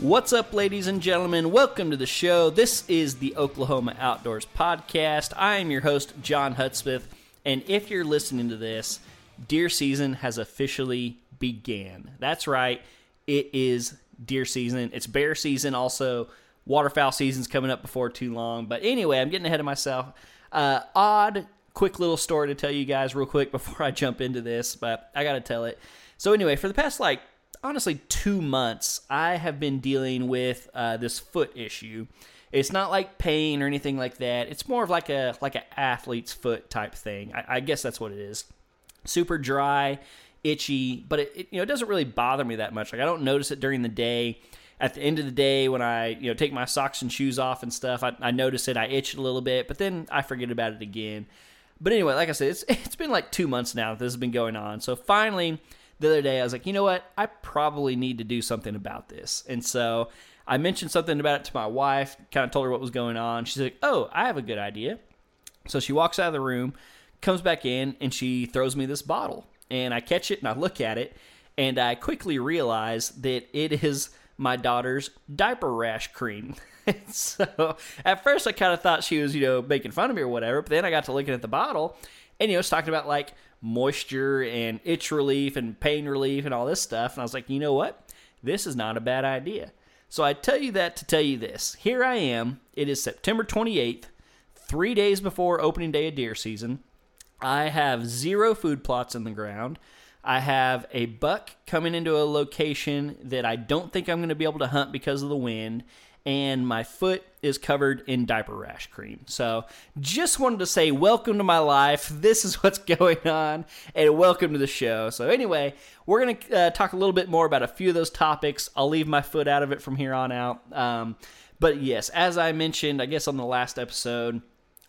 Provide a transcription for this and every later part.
What's up, ladies and gentlemen? Welcome to the show. This is the Oklahoma Outdoors Podcast. I am your host, John Hutsmith, and if you're listening to this, deer season has officially began. That's right, it is deer season. It's bear season also. Waterfowl season's coming up before too long. But anyway, I'm getting ahead of myself. Uh, odd, quick little story to tell you guys real quick before I jump into this, but I got to tell it. So anyway, for the past like honestly two months, I have been dealing with uh, this foot issue. It's not like pain or anything like that. It's more of like a like an athlete's foot type thing. I, I guess that's what it is. Super dry, itchy, but it, it, you know it doesn't really bother me that much. Like I don't notice it during the day. At the end of the day, when I you know take my socks and shoes off and stuff, I, I notice it. I itch a little bit, but then I forget about it again. But anyway, like I said, it's it's been like two months now that this has been going on. So finally, the other day I was like, you know what? I probably need to do something about this. And so I mentioned something about it to my wife, kind of told her what was going on. She's like, oh, I have a good idea. So she walks out of the room, comes back in, and she throws me this bottle. And I catch it and I look at it, and I quickly realize that it is my daughter's diaper rash cream. so at first I kind of thought she was, you know, making fun of me or whatever, but then I got to looking at the bottle and you know, it's talking about like moisture and itch relief and pain relief and all this stuff. And I was like, you know what? This is not a bad idea. So I tell you that to tell you this. Here I am. It is September 28th, three days before opening day of deer season. I have zero food plots in the ground. I have a buck coming into a location that I don't think I'm going to be able to hunt because of the wind and my foot is covered in diaper rash cream. So, just wanted to say, welcome to my life. This is what's going on, and welcome to the show. So, anyway, we're going to uh, talk a little bit more about a few of those topics. I'll leave my foot out of it from here on out. Um, but yes, as I mentioned, I guess on the last episode,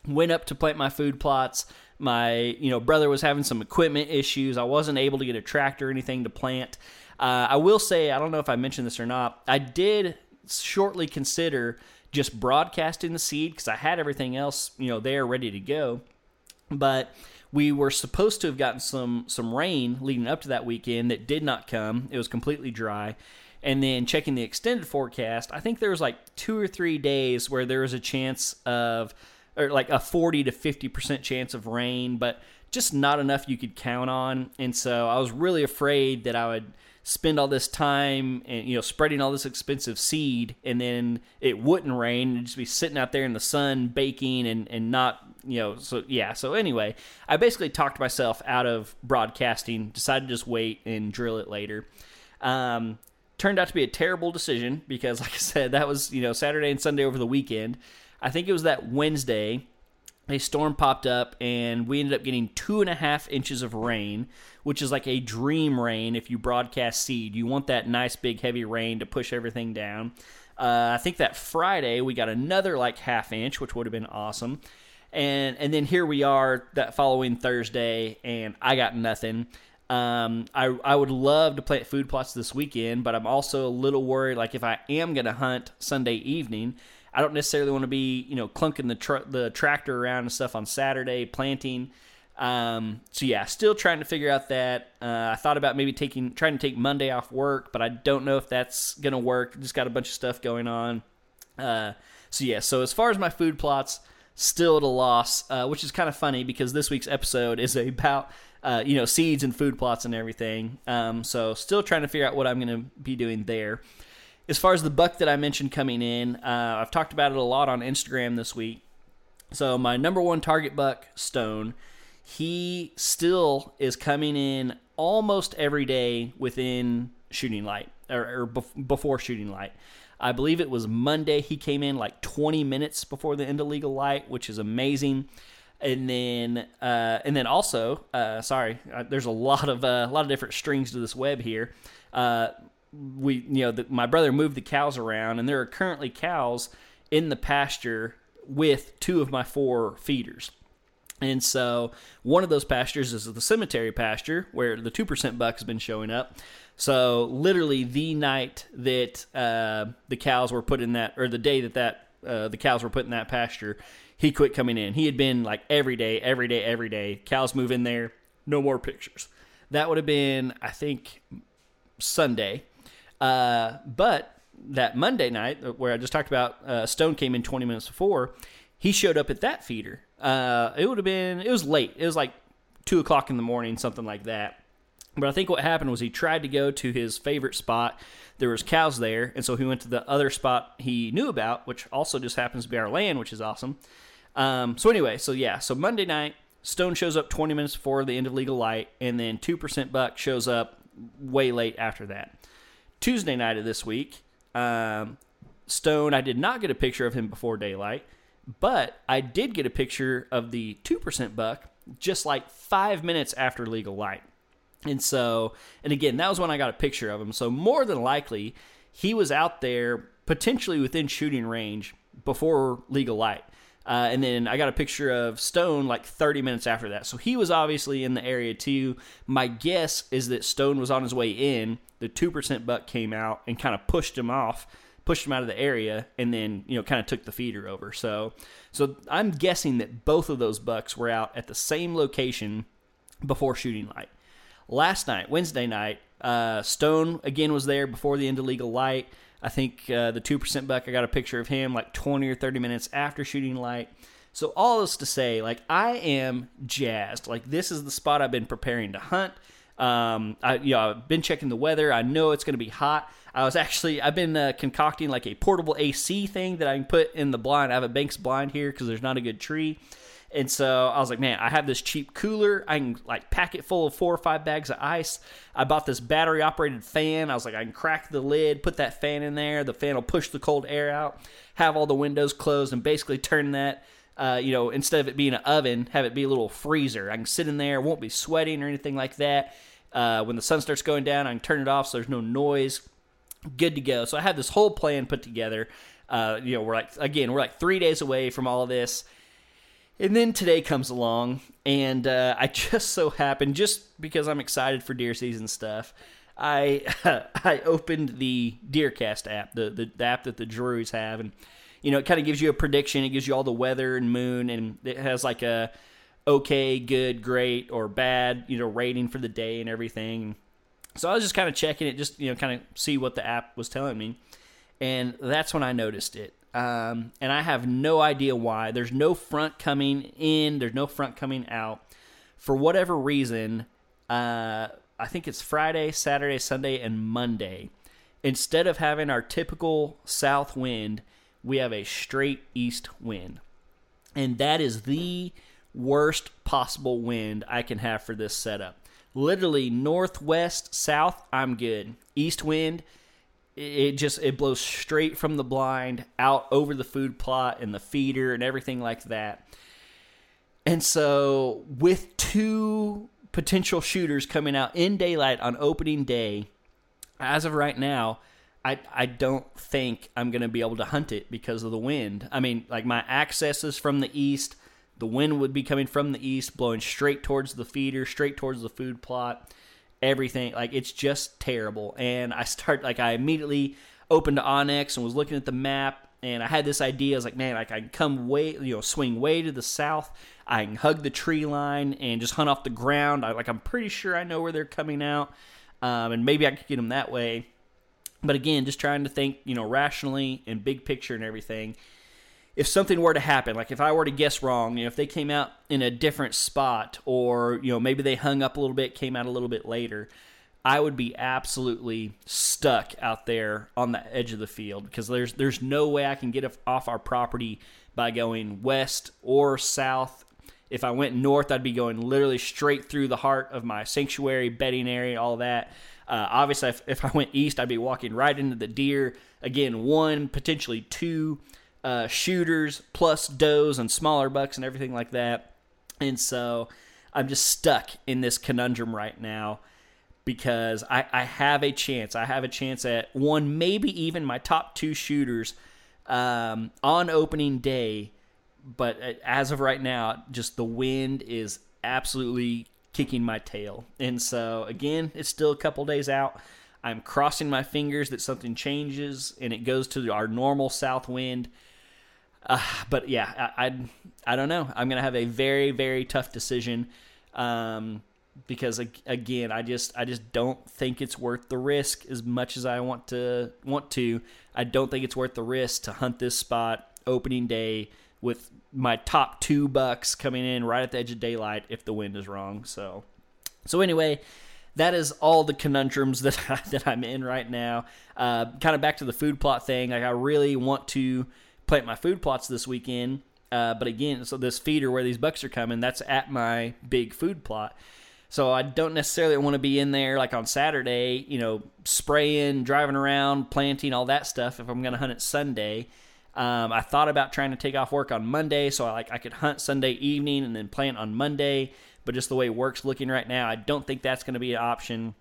went up to plant my food plots. My you know brother was having some equipment issues. I wasn't able to get a tractor or anything to plant. Uh, I will say, I don't know if I mentioned this or not. I did shortly consider just broadcasting the seed because I had everything else, you know, there ready to go. But we were supposed to have gotten some some rain leading up to that weekend that did not come. It was completely dry. And then checking the extended forecast, I think there was like two or three days where there was a chance of, or like a 40 to 50% chance of rain, but just not enough you could count on. And so I was really afraid that I would spend all this time and you know spreading all this expensive seed and then it wouldn't rain and just be sitting out there in the sun baking and and not you know so yeah. So anyway i basically talked myself out of broadcasting decided to just wait and drill it later. Um, turned out to be a terrible decision because like i said that was you know saturday and sunday over the weekend. I think it was that wednesday a storm popped up and we ended up getting two and a half inches of rain which is like a dream rain if you broadcast seed. You want that nice big heavy rain to push everything down. Uh, I think that Friday we got another like half inch, which would have been awesome. And and then here we are that following Thursday, and I got nothing. Um, I I would love to plant food plots this weekend, but I'm also a little worried. Like if I am gonna hunt Sunday evening, I don't necessarily want to be you know clunking the tr- the tractor around and stuff on Saturday planting. Um, so yeah, still trying to figure out that. Uh, I thought about maybe taking trying to take Monday off work, but I don't know if that's gonna work. Just got a bunch of stuff going on. Uh, so yeah, so as far as my food plots, still at a loss, uh, which is kind of funny because this week's episode is about uh, you know seeds and food plots and everything. Um, so still trying to figure out what I'm gonna be doing there. As far as the buck that I mentioned coming in, uh, I've talked about it a lot on Instagram this week. So my number one target buck, Stone he still is coming in almost every day within shooting light or, or before shooting light. I believe it was Monday. He came in like 20 minutes before the end of legal light, which is amazing. And then, uh, and then also, uh, sorry, uh, there's a lot of uh, a lot of different strings to this web here. Uh, we you know the, my brother moved the cows around, and there are currently cows in the pasture with two of my four feeders. And so one of those pastures is the cemetery pasture where the 2% buck has been showing up. So literally the night that uh, the cows were put in that, or the day that that uh, the cows were put in that pasture, he quit coming in. He had been like every day, every day, every day. Cows move in there, no more pictures. That would have been, I think, Sunday. Uh, but that Monday night, where I just talked about, uh, Stone came in 20 minutes before. He showed up at that feeder. Uh, it would have been, it was late. It was like two o'clock in the morning, something like that. But I think what happened was he tried to go to his favorite spot. There was cows there, and so he went to the other spot he knew about, which also just happens to be our land, which is awesome. Um, so anyway, so yeah, so Monday night, Stone shows up 20 minutes before the end of legal light, and then 2% Buck shows up way late after that. Tuesday night of this week, um, Stone, I did not get a picture of him before daylight, but I did get a picture of the 2% Buck just like five minutes after legal light. And so, and again, that was when I got a picture of him. So, more than likely, he was out there potentially within shooting range before legal light. Uh, and then I got a picture of Stone like 30 minutes after that. So he was obviously in the area too. My guess is that Stone was on his way in. The 2% buck came out and kind of pushed him off, pushed him out of the area, and then, you know, kind of took the feeder over. So, so I'm guessing that both of those bucks were out at the same location before shooting light. Last night, Wednesday night, uh, Stone again was there before the end of legal light. I think uh, the 2% buck, I got a picture of him like 20 or 30 minutes after shooting light. So, all this to say, like, I am jazzed. Like, this is the spot I've been preparing to hunt. Um, I, you know, I've been checking the weather. I know it's going to be hot. I was actually, I've been uh, concocting like a portable AC thing that I can put in the blind. I have a Banks blind here because there's not a good tree. And so I was like, man, I have this cheap cooler. I can like pack it full of four or five bags of ice. I bought this battery operated fan. I was like, I can crack the lid, put that fan in there. The fan will push the cold air out, have all the windows closed, and basically turn that. Uh, you know, instead of it being an oven, have it be a little freezer. I can sit in there, won't be sweating or anything like that. Uh, when the sun starts going down, I can turn it off so there's no noise. Good to go. So I have this whole plan put together. Uh, you know, we're like again, we're like three days away from all of this. And then today comes along, and uh, I just so happened, just because I'm excited for deer season stuff, I I opened the DeerCast app, the, the, the app that the Drurys have, and you know it kind of gives you a prediction. It gives you all the weather and moon, and it has like a okay, good, great, or bad, you know, rating for the day and everything. So I was just kind of checking it, just you know, kind of see what the app was telling me, and that's when I noticed it um, and I have no idea why. There's no front coming in. There's no front coming out. For whatever reason, uh, I think it's Friday, Saturday, Sunday, and Monday. Instead of having our typical south wind, we have a straight east wind, and that is the worst possible wind I can have for this setup. Literally northwest, south, I'm good. East wind, it just it blows straight from the blind out over the food plot and the feeder and everything like that. And so with two potential shooters coming out in daylight on opening day, as of right now, I I don't think I'm going to be able to hunt it because of the wind. I mean, like my access is from the east. The wind would be coming from the east, blowing straight towards the feeder, straight towards the food plot everything. Like it's just terrible. And I start like I immediately opened onX and was looking at the map and I had this idea. I was like, man, like I can come way, you know, swing way to the south. I can hug the tree line and just hunt off the ground. I like I'm pretty sure I know where they're coming out, um, and maybe I could get them that way. But again, just trying to think, you know, rationally and big picture and everything if something were to happen, like if I were to guess wrong, you know, if they came out in a different spot or, you know, maybe they hung up a little bit, came out a little bit later, I would be absolutely stuck out there on the edge of the field because there's there's no way I can get off our property by going west or south. If I went north, I'd be going literally straight through the heart of my sanctuary, bedding area, all that. Uh, obviously, if, if I went east, I'd be walking right into the deer. Again, one, potentially two uh, shooters plus does and smaller bucks and everything like that. And so I'm just stuck in this conundrum right now because I, I have a chance. I have a chance at one, maybe even my top two shooters um, on opening day. But as of right now, just the wind is absolutely kicking my tail. And so, again, it's still a couple days out. I'm crossing my fingers that something changes and it goes to our normal south wind. Uh, but yeah, I, I, I don't know. I'm gonna have a very very tough decision um, because again, I just I just don't think it's worth the risk as much as I want to want to. I don't think it's worth the risk to hunt this spot opening day with my top two bucks coming in right at the edge of daylight if the wind is wrong. So, so anyway, that is all the conundrums that I, that I'm in right now. Uh, kind of back to the food plot thing. Like I really want to plant my food plots this weekend. Uh, but again, so this feeder where these bucks are coming, that's at my big food plot. So I don't necessarily want to be in there like on Saturday, you know, spraying, driving around, planting, all that stuff. If I'm going to hunt it Sunday, um, I thought about trying to take off work on Monday, so I like I could hunt Sunday evening and then plant on Monday. But just the way work's looking right now, I don't think that's going to be an option.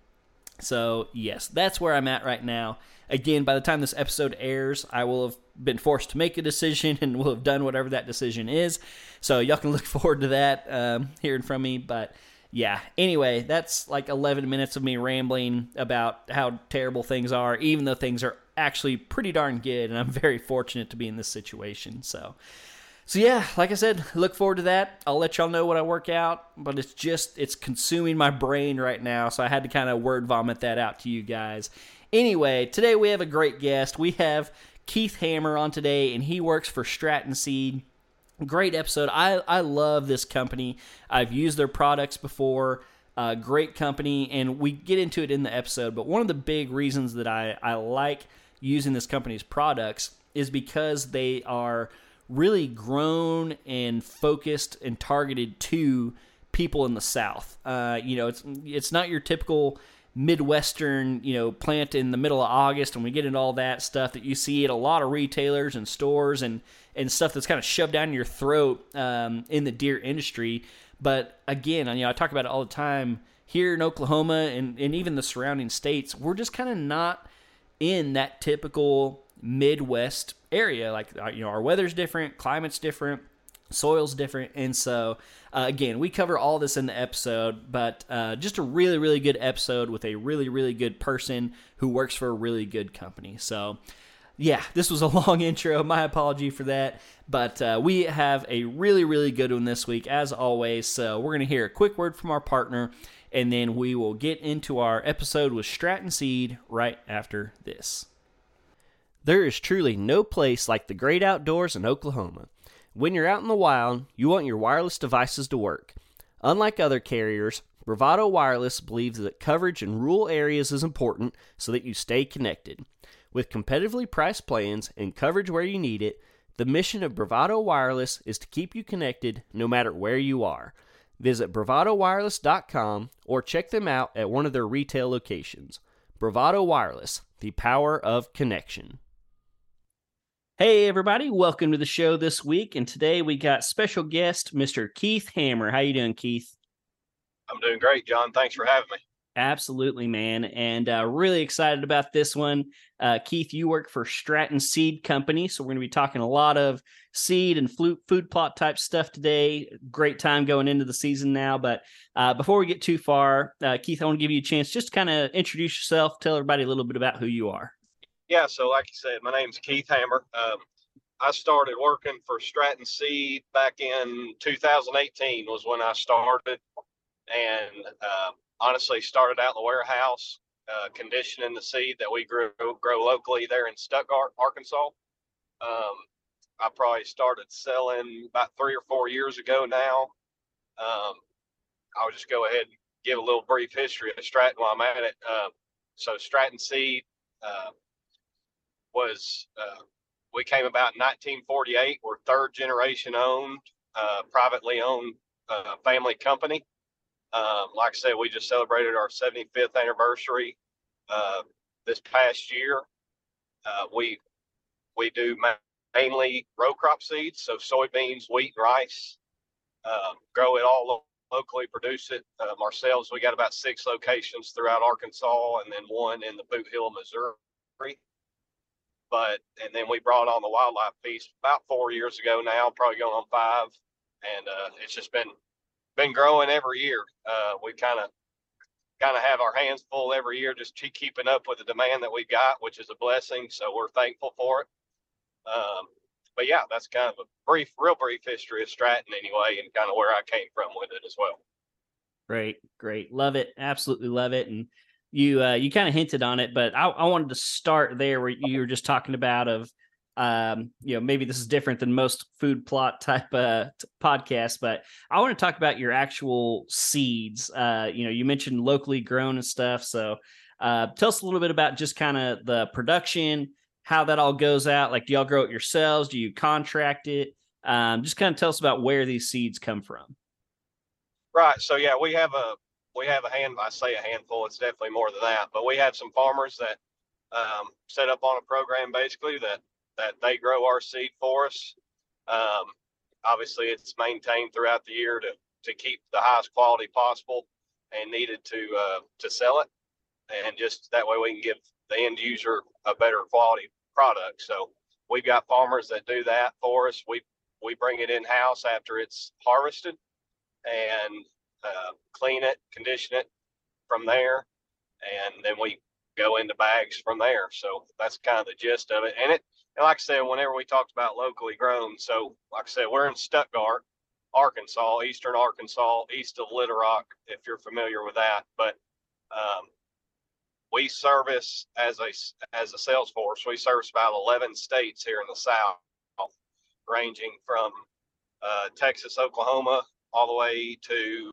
So yes, that's where I'm at right now. Again, by the time this episode airs, I will have been forced to make a decision and will have done whatever that decision is. So y'all can look forward to that um, hearing from me. But yeah, anyway, that's like 11 minutes of me rambling about how terrible things are, even though things are actually pretty darn good. And I'm very fortunate to be in this situation. So. So yeah, like I said, look forward to that. I'll let y'all know what I work out, but it's just it's consuming my brain right now, so I had to kind of word vomit that out to you guys. Anyway, today we have a great guest. We have Keith Hammer on today, and he works for Stratton Seed. Great episode. I, I love this company. I've used their products before. Uh, great company, and we get into it in the episode. But one of the big reasons that I, I like using this company's products is because they are really grown and focused and targeted to people in the South. Uh, you know, it's it's not your typical midwestern you know plant in the middle of august and we get into all that stuff that you see at a lot of retailers and stores and and stuff that's kind of shoved down your throat um, in the deer industry but again you know i talk about it all the time here in oklahoma and, and even the surrounding states we're just kind of not in that typical midwest area. Like uh, you know our weather's different climate's different soil's different. And so uh, again we cover all this in the episode but uh, just a really really good episode with a really really good person who works for a really good company. So yeah this was a long intro. My apology for that. But uh, we have a really really good one this week as always. So we're going to hear a quick word from our partner and then we will get into our episode with stratton seed right after this there is truly no place like the great outdoors in oklahoma when you're out in the wild, you want your wireless devices to work. Unlike other carriers, Bravado Wireless believes that coverage in rural areas is important so that you stay connected. With competitively priced plans and coverage where you need it, the mission of Bravado Wireless is to keep you connected no matter where you are. Visit bravadowireless.com or check them out at one of their retail locations. Bravado Wireless, the power of connection. Hey everybody, welcome to the show this week. And today we got special guest Mr. Keith Hammer. How you doing, Keith? I'm doing great, John. Thanks for having me. Absolutely, man. And uh, really excited about this one. Uh, Keith, you work for Stratton Seed Company. So we're going to be talking a lot of seed and food plot type stuff today. Great time going into the season now. But uh, before we get too far, uh, Keith, I want to give you a chance just kind of introduce yourself, tell everybody a little bit about who you are. Yeah, so like you said, my name's Keith Hammer. Um, I started working for Stratton Seed back in 2018 was when I started, and uh, honestly started out in the warehouse uh, conditioning the seed that we grew grow locally there in Stuttgart, Arkansas. Um, I probably started selling about three or four years ago now. Um, I'll just go ahead and give a little brief history of Stratton while I'm at it. Uh, so Stratton Seed uh, was uh, we came about in 1948. We're third generation owned, uh, privately owned uh, family company. Um, like I said, we just celebrated our 75th anniversary uh, this past year. Uh, we we do mainly row crop seeds, so soybeans, wheat, and rice. Um, grow it all locally produce it um, ourselves. We got about six locations throughout Arkansas, and then one in the Bootheel, Missouri. But and then we brought on the wildlife piece about four years ago now, probably going on five, and uh, it's just been been growing every year. Uh, we kind of kind of have our hands full every year, just keep keeping up with the demand that we got, which is a blessing. So we're thankful for it. Um, but yeah, that's kind of a brief, real brief history of Stratton anyway, and kind of where I came from with it as well. Great, great, love it, absolutely love it, and you uh, you kind of hinted on it, but I, I wanted to start there where you were just talking about of um, you know, maybe this is different than most food plot type uh, t- podcasts, but I want to talk about your actual seeds. Uh, you know, you mentioned locally grown and stuff. So uh, tell us a little bit about just kind of the production, how that all goes out. Like, do y'all grow it yourselves? Do you contract it? Um, just kind of tell us about where these seeds come from. Right. So yeah, we have a we have a hand. I say a handful. It's definitely more than that. But we have some farmers that um, set up on a program basically that that they grow our seed for us. Um, obviously, it's maintained throughout the year to to keep the highest quality possible, and needed to uh, to sell it, and just that way we can give the end user a better quality product. So we've got farmers that do that for us. We we bring it in house after it's harvested, and uh, clean it, condition it from there, and then we go into bags from there. So that's kind of the gist of it. And it, and like I said, whenever we talked about locally grown, so like I said, we're in Stuttgart, Arkansas, eastern Arkansas, east of Little Rock, if you're familiar with that. But um, we service as a as a sales force. We service about 11 states here in the South, ranging from uh, Texas, Oklahoma, all the way to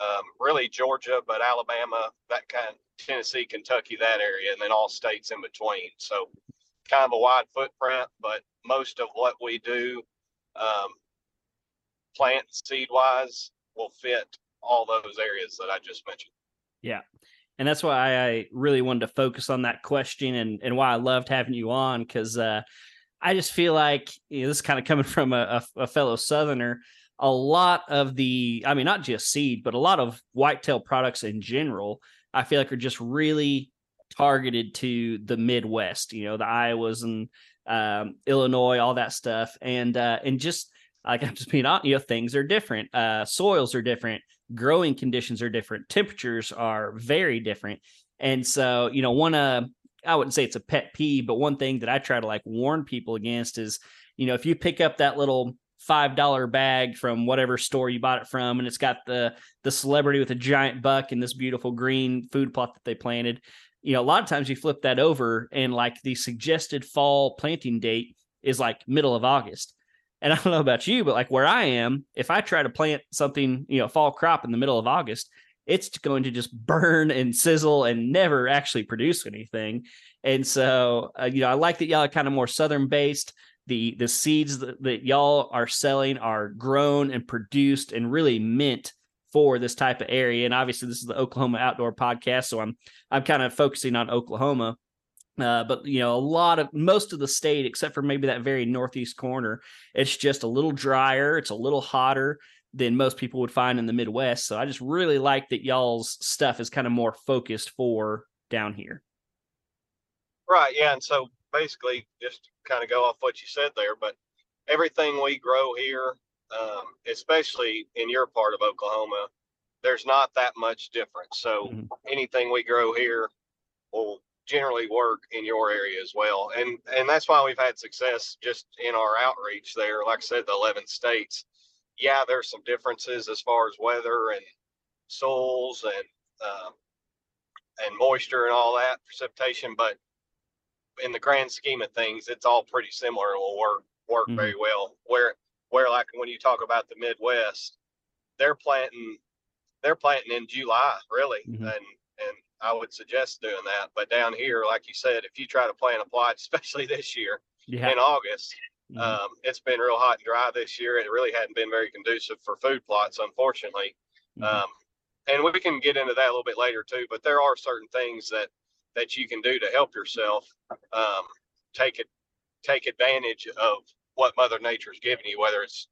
um, really Georgia, but Alabama, that kind Tennessee, Kentucky, that area, and then all states in between. So kind of a wide footprint, but most of what we do, um, plant seed wise, will fit all those areas that I just mentioned. Yeah. And that's why I really wanted to focus on that question and, and why I loved having you on because uh, I just feel like you know, this is kind of coming from a, a, a fellow Southerner a lot of the, I mean, not just seed, but a lot of whitetail products in general, I feel like are just really targeted to the Midwest, you know, the Iowas and um, Illinois, all that stuff. And, uh, and just like I'm just being honest, you know, things are different. Uh, soils are different. Growing conditions are different. Temperatures are very different. And so, you know, one, uh, I wouldn't say it's a pet peeve, but one thing that I try to like warn people against is, you know, if you pick up that little five dollar bag from whatever store you bought it from, and it's got the the celebrity with a giant buck and this beautiful green food plot that they planted. You know, a lot of times you flip that over, and like the suggested fall planting date is like middle of August. And I don't know about you, but like where I am, if I try to plant something, you know, fall crop in the middle of August, it's going to just burn and sizzle and never actually produce anything. And so, uh, you know, I like that y'all are kind of more southern based the the seeds that, that y'all are selling are grown and produced and really meant for this type of area. And obviously this is the oklahoma outdoor podcast so i'm i'm kind of focusing on oklahoma. Uh, but you know a lot of most of the state except for maybe that very northeast corner it's just a little drier it's a little hotter than most people would find in the midwest. So i just really like that y'all's stuff is kind of more focused for down here. Right yeah and so basically just kind of go off what you said there, but everything we grow here, um, especially in your part of Oklahoma, there's not that much difference. So mm-hmm. anything we grow here will generally work in your area as well. And and that's why we've had success just in our outreach there. Like I said, the 11 states. Yeah, there's some differences as far as weather and soils and um, and moisture and all that precipitation, but in the grand scheme of things, it's all pretty similar and will work work mm-hmm. very well. Where where like when you talk about the Midwest, they're planting they're planting in July really, mm-hmm. and and I would suggest doing that. But down here, like you said, if you try to plant a plot, especially this year yeah. in August, mm-hmm. um, it's been real hot and dry this year. It really hadn't been very conducive for food plots, unfortunately. Mm-hmm. Um, and we can get into that a little bit later too. But there are certain things that that you can do to help yourself um, take it take advantage of what Mother Nature's giving you, whether it's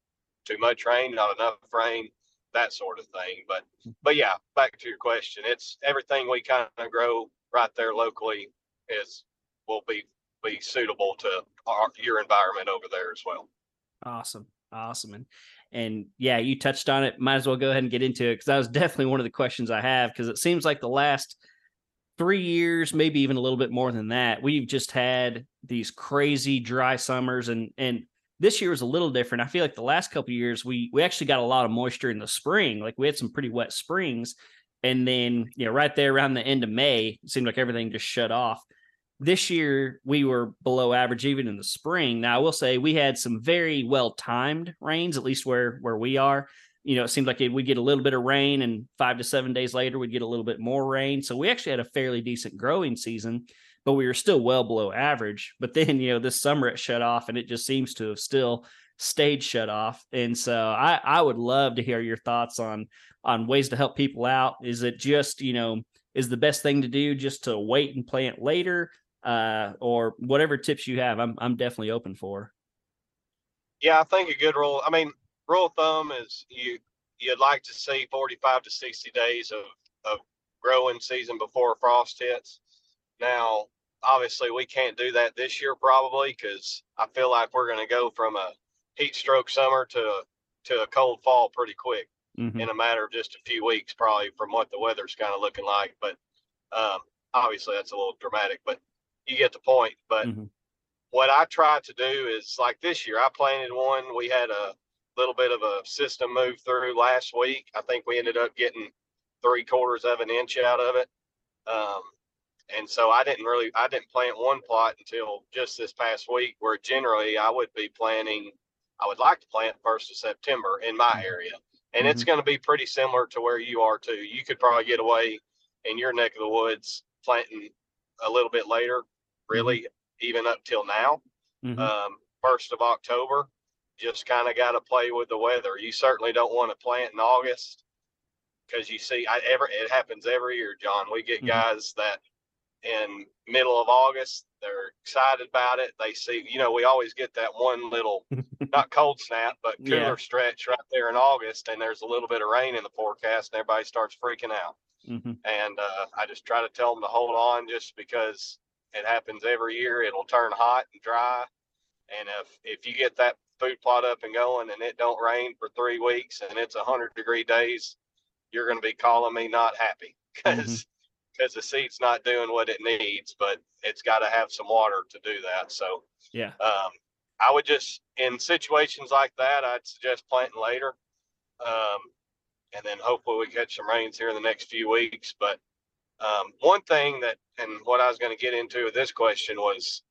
too much rain, not enough rain. that sort of thing. But but yeah, back to your question, it's everything we kind of grow right there locally is will be be suitable to our, your environment over there as well. Awesome, awesome, and and yeah, you touched on it. Might as well go ahead and get into it because that was definitely one of the questions I have because it seems like the last three years, maybe even a little bit more than that, we've just had these crazy dry summers and and this year was a little different. I feel like the last couple years we we actually got a lot of moisture in the spring. Like we had some pretty wet springs, and then you know right there around the end of May, it seemed like everything just shut off. This year we were below average even in the spring. Now I will say we had some very well timed rains, at least where where we are. You know, it seemed like we'd get a little bit of rain, and five to seven days later we'd get a little bit more rain. So we actually had a fairly decent growing season but we were still well below average. But then, you know, this summer it shut off and it just seems to have still stayed shut off. And so I, I would love to hear your thoughts on on ways to help people out. Is it just, you know, is the best thing to do just to wait and plant later? Uh, or whatever tips you have, I'm I'm definitely open for. Yeah, I think a good rule. I mean, rule of thumb is you you'd like to see 45 to 60 days of of growing season before frost hits. Now, obviously we can't do that this year probably because I feel like we're going to go from a heat stroke summer to to a cold fall pretty quick mm-hmm. in a matter of just a few weeks, probably from what the weather's kind of looking like. But um, obviously that's a little dramatic, but you get the point. But mm-hmm. what I try to do is like this year, I planted one. We had a little bit of a system move through last week. I think we ended up getting three quarters of an inch out of it. Um, and so I didn't really I didn't plant one plot until just this past week, where generally I would be planting. I would like to plant first of September in my area, and mm-hmm. it's going to be pretty similar to where you are too. You could probably get away in your neck of the woods planting a little bit later, really, mm-hmm. even up till now. Mm-hmm. Um, first of October, just kind of got to play with the weather. You certainly don't want to plant in August because you see, I ever it happens every year, John. We get mm-hmm. guys that in middle of August. They're excited about it. They see, you know, we always get that one little, not cold snap, but cooler yeah. stretch right there in August, and there's a little bit of rain in the forecast, and everybody starts freaking out. Mm-hmm. And uh, I just try to tell them to hold on, just because it happens every year. It'll turn hot and dry, and if if you get that food plot up and going, and it don't rain for three weeks, and it's a hundred degree days, you're going to be calling me not happy because. Mm-hmm because the seed's not doing what it needs, but it's got to have some water to do that. So, yeah, um, I would just in situations like that, I'd suggest planting later, um, and then hopefully we catch some rains here in the next few weeks. But um, one thing that, and what I was going to get into with this question was,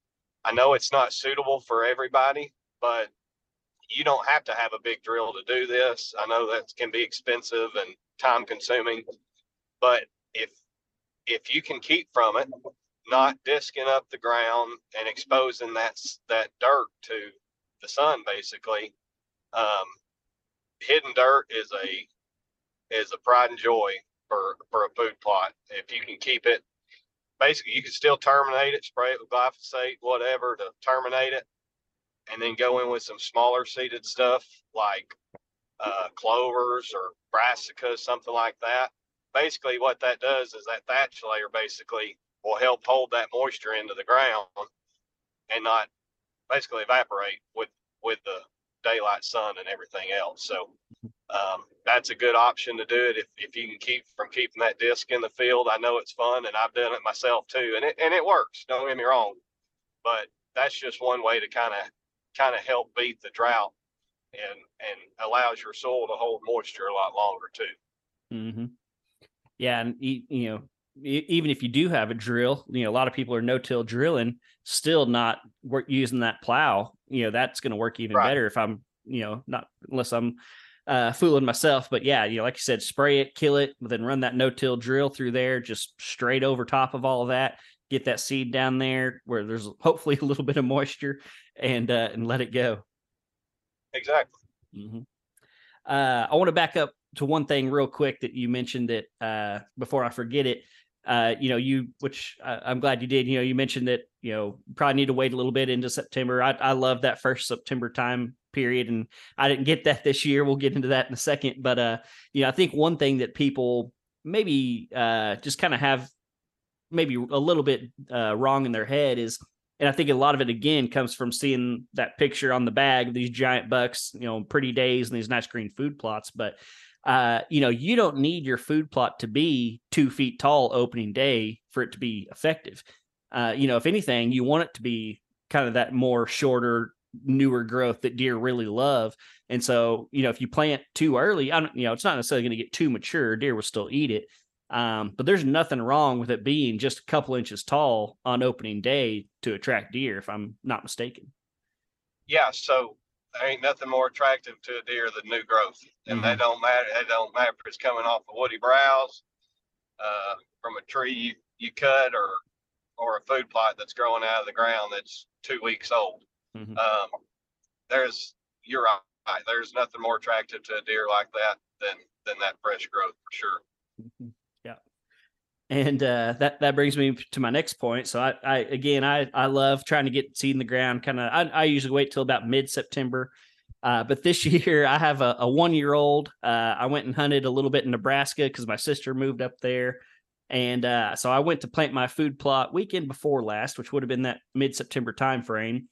I know it's not suitable for everybody, but you don't have to have a big drill to do this. I know that can be expensive and time consuming, but if if you can keep from it, not disking up the ground and exposing that that dirt to the sun, basically, um, hidden dirt is a is a pride and joy for for a food plot. If you can keep it, basically, you can still terminate it, spray it with glyphosate, whatever, to terminate it, and then go in with some smaller seeded stuff like uh, clovers or brassicas, something like that basically what that does is that thatch layer basically will help hold that moisture into the ground and not basically evaporate with with the daylight sun and everything else. So um, that's a good option to do it if, if you can keep from keeping that disc in the field. I know it's fun and I've done it myself too, and it and it works. Don't get me wrong, but that's just one way to kind of kind of help beat the drought and and allows your soil to hold moisture a lot longer too. Mm-hmm yeah, and you know, even if you do have a drill, you know, a lot of people are no-till drilling, still not work using that plow. You know, that's going to work even right. better if I'm, you know, not unless I'm uh, fooling myself. But yeah, you know, like you said, spray it, kill it, then run that no-till drill through there, just straight over top of all of that. Get that seed down there where there's hopefully a little bit of moisture, and uh, and let it go. Exactly. Mm-hmm. Uh, I want to back up to one thing real quick that you mentioned that uh, before I forget it. Uh, you know, you which I, am glad you did. You know, you mentioned that you know probably need to wait a little bit into September. I, I love that first September time period. And I didn't get that this year. We'll get into that in a second. But uh, you know, I think one thing that people maybe uh just kind of have maybe a little bit uh, wrong in their head is and I think a lot of it again comes from seeing that picture on the bag of these giant bucks, you know, pretty days and these nice green food plots. But uh, you know, you don't need your food plot to be two feet tall opening day for it to be effective. Uh, you know, if anything, you want it to be kind of that more shorter, newer growth that deer really love. And so, you know, if you plant too early, I don't, you know, it's not necessarily going to get too mature. Deer will still eat it. Um, but there's nothing wrong with it being just a couple inches tall on opening day to attract deer, if I'm not mistaken. Yeah, so there ain't nothing more attractive to a deer than new growth, and Mm-hmm. they don't matter. They don't matter if it's coming off of woody browse, uh, from a tree you, you cut, or or a food plot that's growing out of the ground that's two weeks old. Mhm. Um, there's you're right. There's nothing more attractive to a deer like that than than that fresh growth for sure. Mhm. And uh, that that brings me to my next point. So I, I again I I love trying to get seed in the ground. Kind of I, I usually wait till about mid September. Uh, but this year I have a, a one year old. Uh, I went and hunted a little bit in Nebraska because my sister moved up there, and uh, so I went to plant my food plot weekend before last, which would have been that mid September time frame.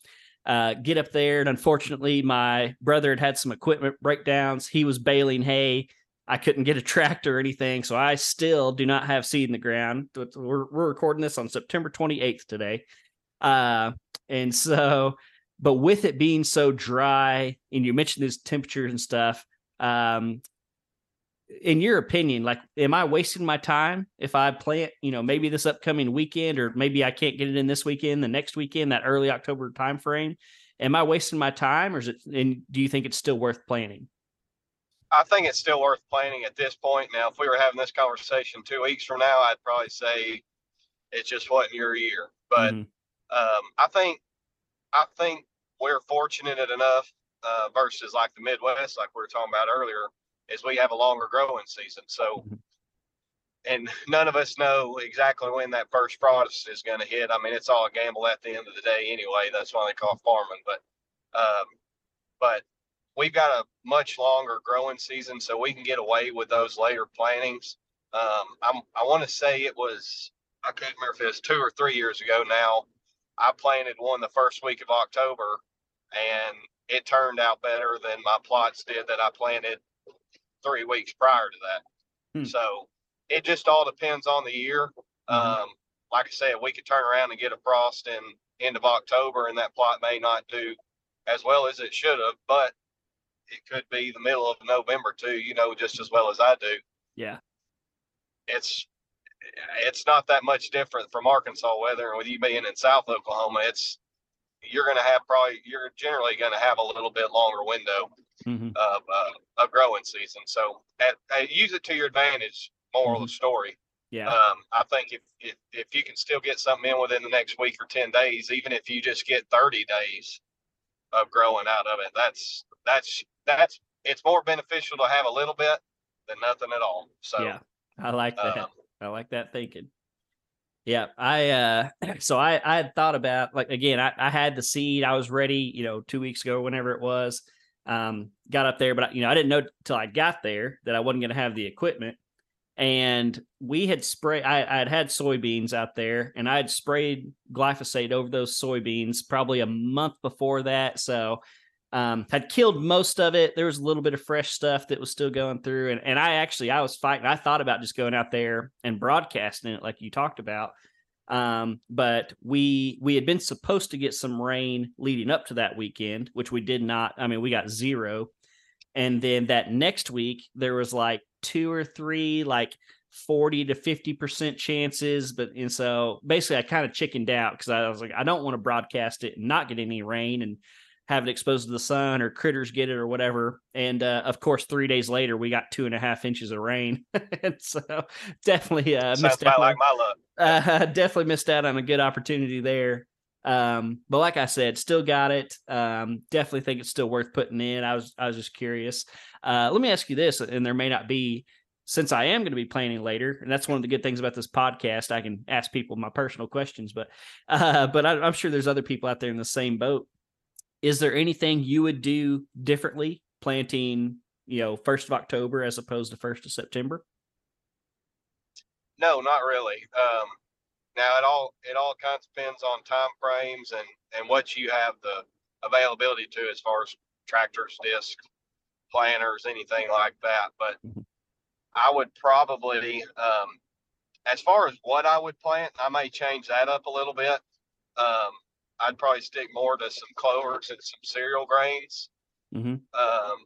Uh, get up there, and unfortunately, my brother had had some equipment breakdowns. He was baling hay. I couldn't get a tractor or anything, so I still do not have seed in the ground. We're, we're recording this on September 28th today, uh, and so, but with it being so dry, and you mentioned these temperatures and stuff, um, in your opinion, like, am I wasting my time if I plant, you know, maybe this upcoming weekend, or maybe I can't get it in this weekend, the next weekend, that early October time frame? Am I wasting my time, or is it? And do you think it's still worth planting? I think it's still worth planning at this point. Now, if we were having this conversation two weeks from now, I'd probably say it just wasn't your year. But Mhm. um, I think I think we're fortunate enough uh, versus like the Midwest, like we were talking about earlier, is we have a longer growing season. So, Mhm. and none of us know exactly when that first frost is going to hit. I mean, it's all a gamble at the end of the day anyway. That's why they call farming. But, um, but we've got a much longer growing season, so we can get away with those later plantings. Um, I'm, I want to say it was I can't remember if it was two or three years ago now. I planted one the first week of October, and it turned out better than my plots did that I planted three weeks prior to that. Hmm. So it just all depends on the year. Mhm. Um, like I said, we could turn around and get a frost in end of October, and that plot may not do as well as it should have, but it could be the middle of November too. You know, just as well as I do. Yeah. It's it's not that much different from Arkansas weather, and with you being in South Oklahoma, it's you're going to have probably you're generally going to have a little bit longer window Mhm. of uh, of growing season. So at, at, use it to your advantage. Moral of the story. Yeah. Um, I think if, if if you can still get something in within the next week or ten days, even if you just get thirty days of growing out of it, that's that's that's it's more beneficial to have a little bit than nothing at all. So yeah. I like that. um, I like that thinking. Yeah, I uh so I I had thought about like again, I, I had the seed, I was ready, you know, two weeks ago, whenever it was. Um, got up there, but you know, I didn't know till I got there that I wasn't gonna have the equipment. And we had sprayed I, I had had soybeans out there and I had sprayed glyphosate over those soybeans probably a month before that. So um, had killed most of it. There was a little bit of fresh stuff that was still going through, and and I actually I was fighting. I thought about just going out there and broadcasting it like you talked about, um, but we we had been supposed to get some rain leading up to that weekend, which we did not. I mean, we got zero, and then that next week there was like two or three like 40 to 50% chances but and so basically i kind of chickened out because i was like i don't want to broadcast it and not get any rain and have it exposed to the sun or critters get it or whatever. And uh, of course, three days later, we got two and a half inches of rain. and so definitely uh, sounds missed out. like my luck. uh, definitely missed out on a good opportunity there. Um, but like I said, still got it. Um, definitely think it's still worth putting in. I was I was just curious. Uh, let me ask you this, and there may not be since I am going to be planning later, and that's one of the good things about this podcast. I can ask people my personal questions, but uh, but I, I'm sure there's other people out there in the same boat is there anything you would do differently planting, you know, first of October as opposed to first of September? No, not really. Um, now it all it all kind of depends on time frames and and what you have the availability to as far as tractors, discs, planters, anything like that. But Mhm. I would probably, um, as far as what I would plant, I may change that up a little bit. Um, I'd probably stick more to some clovers and some cereal grains, Mm-hmm. um,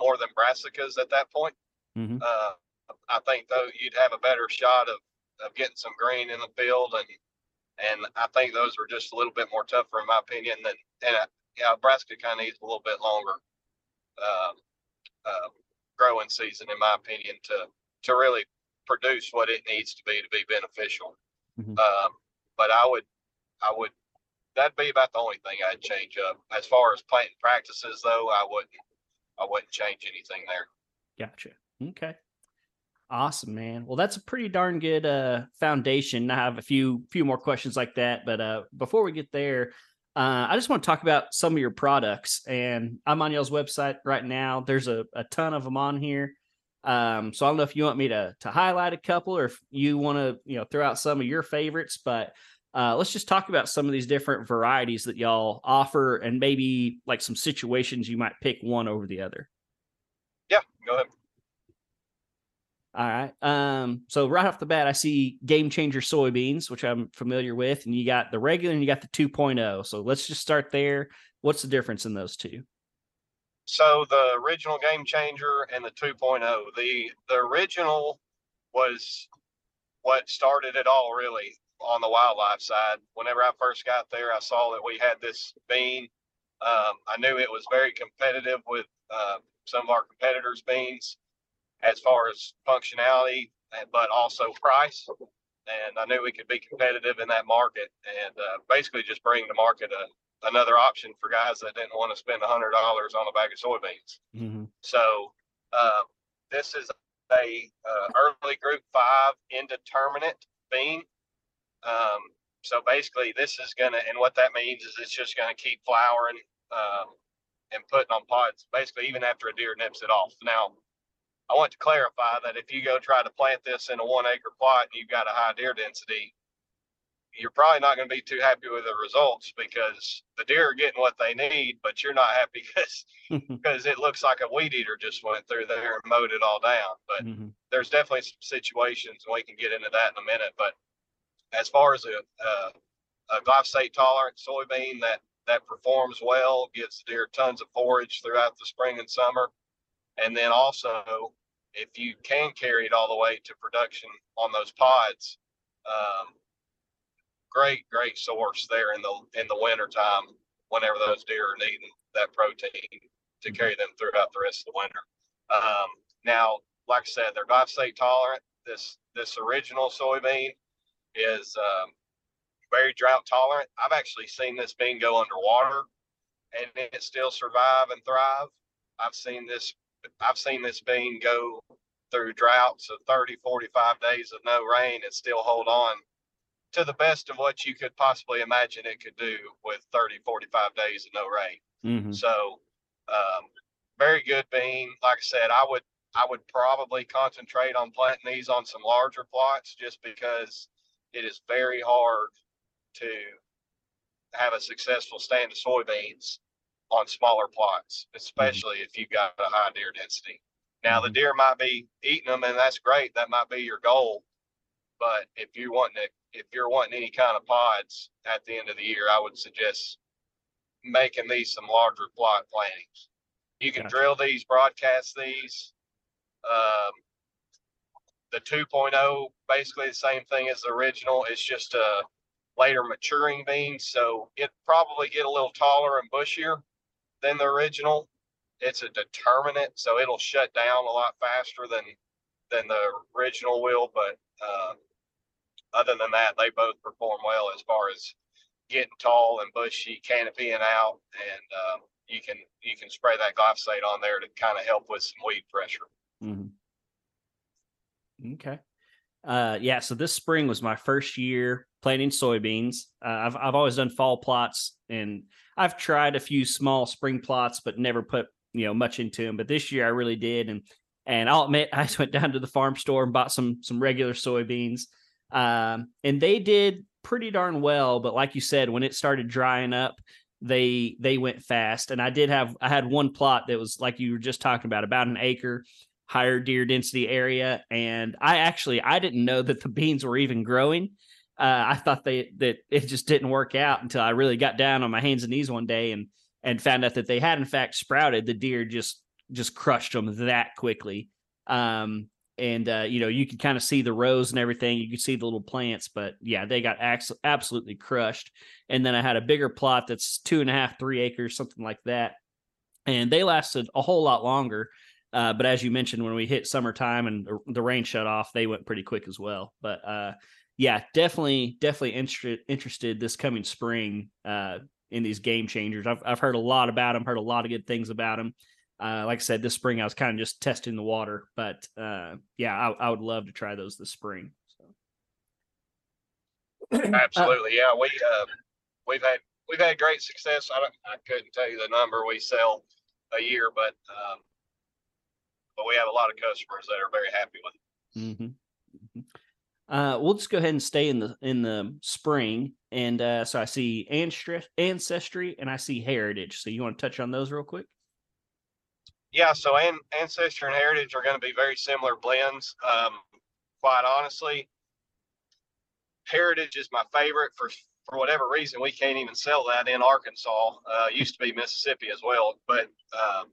more than brassicas at that point. Mm-hmm. Uh, I think though you'd have a better shot of, of getting some green in the field and and I think those were just a little bit more tougher in my opinion than and uh, yeah brassica kind of needs a little bit longer uh, uh, growing season in my opinion to to really produce what it needs to be to be beneficial. Mhm. Um, but I would I would that'd be about the only thing I'd change up as far as planting practices though I wouldn't I wouldn't change anything there. Gotcha. Okay. Awesome, man. Well, that's a pretty darn good uh foundation. I have a few few more questions like that, but uh before we get there, uh I just want to talk about some of your products and I'm on y'all's website right now. There's a, a ton of them on here. Um so I don't know if you want me to to highlight a couple or if you want to, you know, throw out some of your favorites, but uh let's just talk about some of these different varieties that y'all offer and maybe like some situations you might pick one over the other. Yeah, go ahead. All right. Um, so right off the bat, I see Game Changer soybeans, which I'm familiar with, and you got the regular and you got the 2.0. So let's just start there. What's the difference in those two? So the original game changer and the 2.0. The the original was what started it all really on the wildlife side. Whenever I first got there, I saw that we had this bean. Um, I knew it was very competitive with uh, some of our competitors' beans as far as functionality, but also price. And I knew we could be competitive in that market and uh, basically just bring to market a, another option for guys that didn't want to spend $100 on a bag of soybeans. Mm-hmm. So uh, this is a uh, early group five indeterminate bean. Um, so basically, this is gonna, and what that means is it's just gonna keep flowering um, and putting on pods, basically even after a deer nips it off. Now, I want to clarify that if you go try to plant this in a one acre plot and you've got a high deer density, you're probably not going to be too happy with the results because the deer are getting what they need, but you're not happy because because it looks like a weed eater just went through there and mowed it all down. But Mhm. there's definitely some situations, and we can get into that in a minute. But as far as a, a, glyphosate tolerant soybean that that performs well, gives the deer tons of forage throughout the spring and summer, and then also if you can carry it all the way to production on those pods, um, great great source there in the in the winter time whenever those deer are needing that protein to carry them throughout the rest of the winter. Um, now, like I said, they're glyphosate tolerant. This this original soybean is um, very drought tolerant. I've actually seen this bean go underwater and it still survive and thrive. I've seen this I've seen this bean go through droughts of 30, 45 days of no rain and still hold on to the best of what you could possibly imagine it could do with 30, 45 days of no rain. Mhm. So, um, very good bean. Like I said, I would I would probably concentrate on planting these on some larger plots just because it is very hard to have a successful stand of soybeans on smaller plots, especially if you've got a high deer density. Now the Mhm. deer might be eating them, and that's great. That might be your goal. But if you're wanting to, if you're wanting any kind of pods at the end of the year, I would suggest making these some larger plot plantings. You can Gotcha. drill these, broadcast these. Um, the 2.0, basically the same thing as the original. It's just a later maturing bean, so it probably get a little taller and bushier than the original. It's a determinate, so it'll shut down a lot faster than than the original will. But uh, other than that, they both perform well as far as getting tall and bushy, canopying out, and um, you can you can spray that glyphosate on there to kind of help with some weed pressure. Mhm. Okay. Uh, yeah. So this spring was my first year planting soybeans. Uh, I've I've always done fall plots, and I've tried a few small spring plots, but never put you know much into them. But this year I really did, and and I'll admit I went down to the farm store and bought some some regular soybeans, um, and they did pretty darn well. But like you said, when it started drying up, they they went fast. And I did have I had one plot that was like you were just talking about, about an acre higher deer density area and i actually i didn't know that the beans were even growing. Uh, i thought they that it just didn't work out until i really got down on my hands and knees one day and and found out that they had in fact sprouted the deer just just crushed them that quickly. Um and uh, you know you could kind of see the rows and everything. You could see the little plants but yeah they got ax- absolutely crushed. And then i had a bigger plot that's two and a half three acres something like that. And they lasted a whole lot longer uh, but as you mentioned, when we hit summertime and the, rain shut off, they went pretty quick as well. But uh, yeah, definitely, definitely interested interested this coming spring uh, in these game changers. I've I've heard a lot about them, heard a lot of good things about them. Uh, like I said, this spring I was kind of just testing the water, but uh, yeah, I, I, would love to try those this spring. So. Absolutely, yeah. We uh, we've had we've had great success. I don't, I couldn't tell you the number we sell a year, but um, but we have a lot of customers that are very happy with it. Mm-hmm. mm-hmm. Uh, we'll just go ahead and stay in the in the spring, and uh, so I see ancestry and I see heritage. So you want to touch on those real quick? Yeah, so an- ancestry and heritage are going to be very similar blends. Um, quite honestly, heritage is my favorite for for whatever reason. We can't even sell that in Arkansas. Uh, used to be Mississippi as well, but um,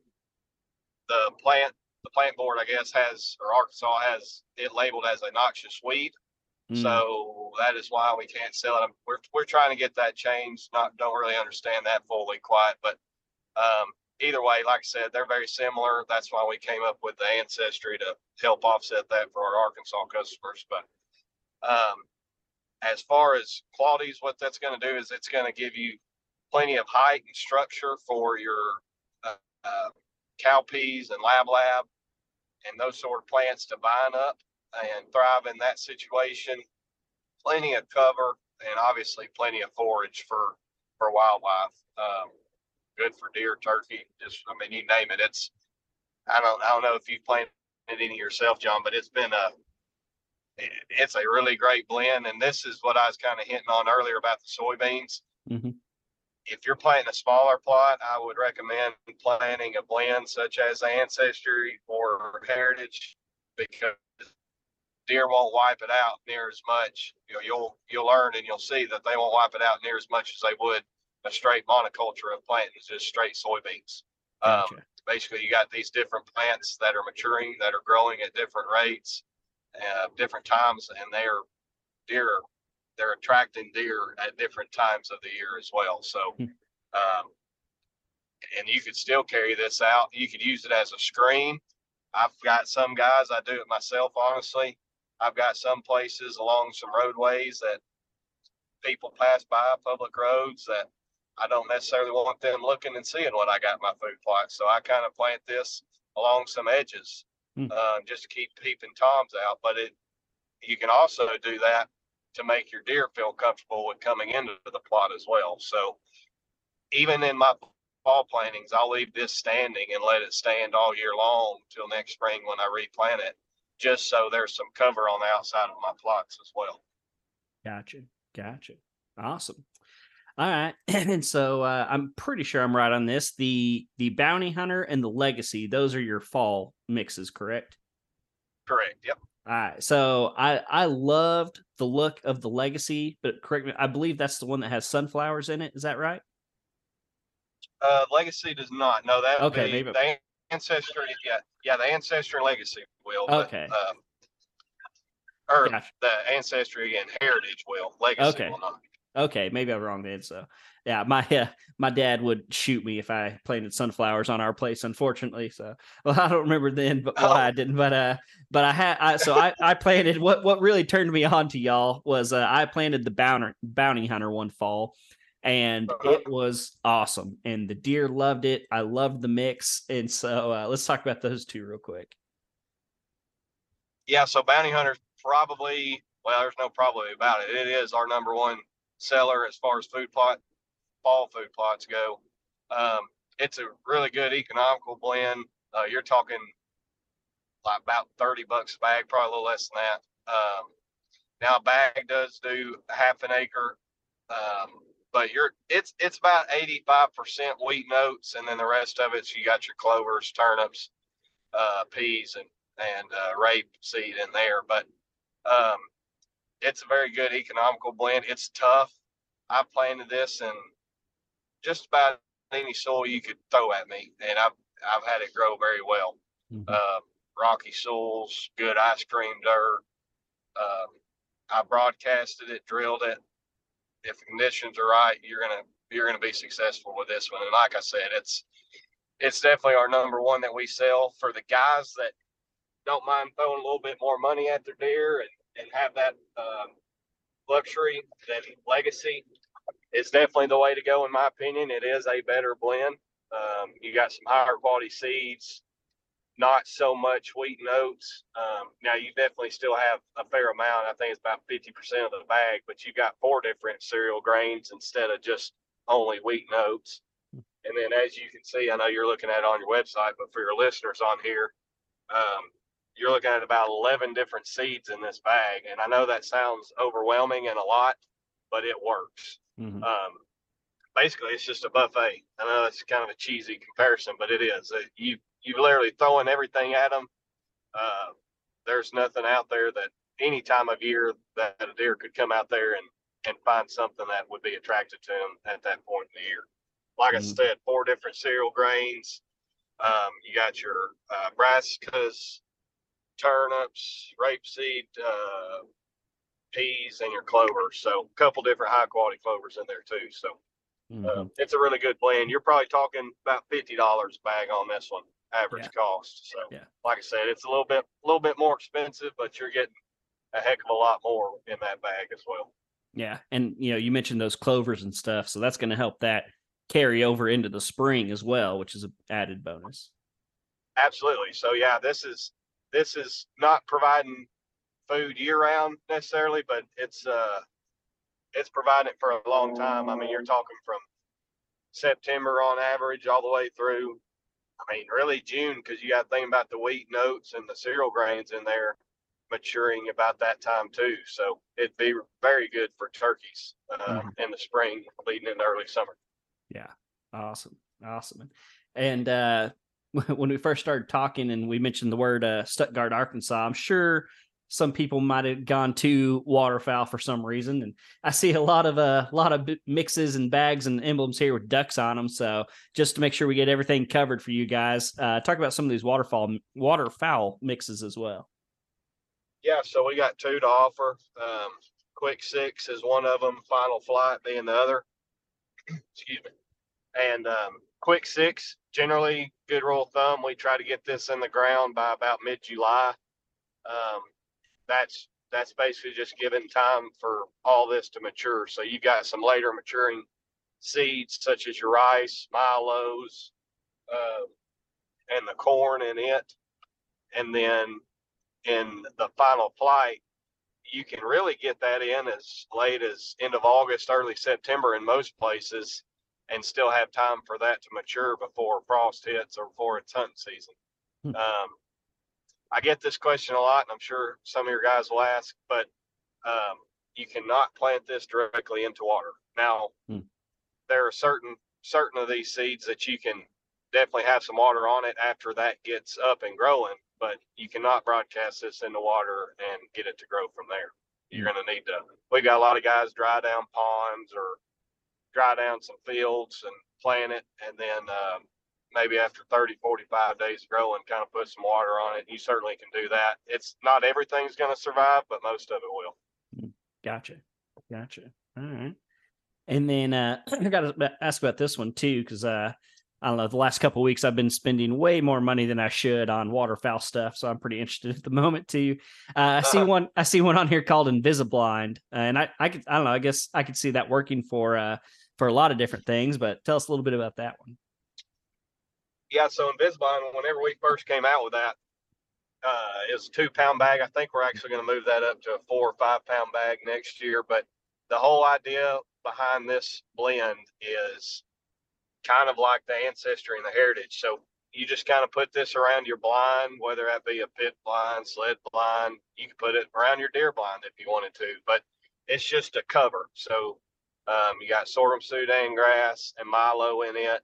the plant the plant board, I guess, has or Arkansas has it labeled as a noxious weed. Mm. So that is why we can't sell it. We're we're trying to get that changed. Not don't really understand that fully quite, but um, either way, like I said, they're very similar. That's why we came up with the ancestry to help offset that for our Arkansas customers. But um, as far as qualities, what that's going to do is it's going to give you plenty of height and structure for your uh, uh, cowpeas and lab lab and those sort of plants to vine up and thrive in that situation. Plenty of cover and obviously plenty of forage for for wildlife. Um, good for deer, turkey. Just I mean, you name it. It's I don't I don't know if you've planted any yourself, John, but it's been a it's a really great blend. And this is what I was kind of hinting on earlier about the soybeans. Mm-hmm if you're planting a smaller plot, I would recommend planting a blend such as Ancestry or Heritage because deer won't wipe it out near as much. You know, you'll you'll learn and you'll see that they won't wipe it out near as much as they would a straight monoculture of planting just straight soybeans. Gotcha. Um, basically, you got these different plants that are maturing, that are growing at different rates, uh, different times, and they are deer they're attracting deer at different times of the year as well. So, hmm. um, and you could still carry this out. You could use it as a screen. I've got some guys, I do it myself, honestly. I've got some places along some roadways that people pass by, public roads, that I don't necessarily want them looking and seeing what I got my food plot. So I kind of plant this along some edges mm. uh, just to keep peeping toms out. But it, you can also do that to make your deer feel comfortable with coming into the plot as well. So even in my fall plantings, I'll leave this standing and let it stand all year long till next spring when I replant it, just so there's some cover on the outside of my plots as well. Gotcha. Gotcha. Awesome. All right. And so uh, I'm pretty sure I'm right on this. The the bounty hunter and the legacy, those are your fall mixes, correct? Correct. Yep. All right. So I I loved the look of the legacy, but correct me, I believe that's the one that has sunflowers in it. Is that right? Uh, legacy does not. No, that okay. Be, maybe. The ancestry, yeah, yeah, the ancestry legacy will. Okay. But, um, or gotcha. the ancestry and heritage will. Legacy okay. will not. Okay, maybe I'm wrong then. So, yeah, my uh, my dad would shoot me if I planted sunflowers on our place. Unfortunately, so well, I don't remember then, but why oh. I didn't. But uh, but I had I, so I I planted what what really turned me on to y'all was uh, I planted the bounty bounty hunter one fall, and uh-huh. it was awesome, and the deer loved it. I loved the mix, and so uh, let's talk about those two real quick. Yeah, so bounty hunter probably well, there's no probably about it. It is our number one seller as far as food plot fall food plots go. Um, it's a really good economical blend. Uh, you're talking like about 30 bucks a bag, probably a little less than that. Um, now a bag does do half an acre. Um, but you're it's it's about 85% wheat notes and then the rest of it's you got your clovers turnips uh, peas and and uh, rape seed in there but um, it's a very good economical blend it's tough i planted this in just about any soil you could throw at me and i've i've had it grow very well mm-hmm. uh, rocky soils good ice cream dirt um, i broadcasted it drilled it if the conditions are right, you're gonna you're gonna be successful with this one. And like I said, it's it's definitely our number one that we sell for the guys that don't mind throwing a little bit more money at their deer and, and have that um, luxury, that legacy. It's definitely the way to go, in my opinion. It is a better blend. Um, you got some higher quality seeds not so much wheat and oats. Um, now you definitely still have a fair amount. I think it's about 50% of the bag, but you got four different cereal grains instead of just only wheat and oats. And then as you can see, I know you're looking at it on your website, but for your listeners on here, um, you're looking at about 11 different seeds in this bag. And I know that sounds overwhelming and a lot, but it works. Mm-hmm. Um, basically, it's just a buffet. I know it's kind of a cheesy comparison, but it is. You you literally throwing everything at them. Uh, there's nothing out there that any time of year that a deer could come out there and, and find something that would be attracted to him at that point in the year. Like mm-hmm. I said, four different cereal grains. Um, you got your uh, brassicas, turnips, rapeseed, uh, peas, and your clovers. So a couple different high quality clovers in there too. So mm-hmm. uh, it's a really good blend. You're probably talking about fifty dollars a bag on this one average yeah. cost. So, yeah. like I said, it's a little bit a little bit more expensive, but you're getting a heck of a lot more in that bag as well. Yeah, and you know, you mentioned those clovers and stuff, so that's going to help that carry over into the spring as well, which is an added bonus. Absolutely. So yeah, this is this is not providing food year round necessarily, but it's uh it's providing it for a long time. I mean, you're talking from September on average all the way through I mean, really June because you got to think about the wheat notes and the cereal grains in there maturing about that time too. So it'd be very good for turkeys uh, mm-hmm. in the spring, leading into early summer. Yeah, awesome, awesome. And uh, when we first started talking, and we mentioned the word uh, Stuttgart, Arkansas, I'm sure some people might have gone to waterfowl for some reason and i see a lot of a uh, lot of mixes and bags and emblems here with ducks on them so just to make sure we get everything covered for you guys uh, talk about some of these waterfowl waterfowl mixes as well. Yeah so we got two to offer um, quick six is one of them final flight being the other. Excuse me. And um, quick six generally good rule of thumb we try to get this in the ground by about mid-july. Um, that's that's basically just giving time for all this to mature. So you've got some later maturing seeds such as your rice, milos, uh, and the corn in it, and then in the final flight, you can really get that in as late as end of August, early September in most places, and still have time for that to mature before frost hits or before it's hunting season. Hmm. Um, I get this question a lot, and I'm sure some of your guys will ask, but um, you cannot plant this directly into water. Now, hmm. there are certain certain of these seeds that you can definitely have some water on it after that gets up and growing, but you cannot broadcast this into water and get it to grow from there. You're going to need to. We've got a lot of guys dry down ponds or dry down some fields and plant it, and then um, maybe after 30, 45 days of growing, kind of put some water on it. You certainly can do that. It's not everything's going to survive, but most of it will. Mm, gotcha. Gotcha. All right. And then uh, I got to ask about this one too, because uh, I don't know. The last couple weeks, I've been spending way more money than I should on waterfowl stuff, so I'm pretty interested at the moment too. Uh, I see uh-huh. one. I see one on here called Invisiblind, uh, and I, I could, I don't know. I guess I could see that working for uh, for a lot of different things. But tell us a little bit about that one yeah, so Invisiblind, whenever we first came out with that, uh, is a two pound bag. I think we're actually going to move that up to a four or five pound bag next year. But the whole idea behind this blend is kind of like the ancestry and the heritage. So you just kind of put this around your blind, whether that be a pit blind, sled blind. You can put it around your deer blind if you wanted to, but it's just a cover. So um, you got sorghum Sudan grass and milo in it.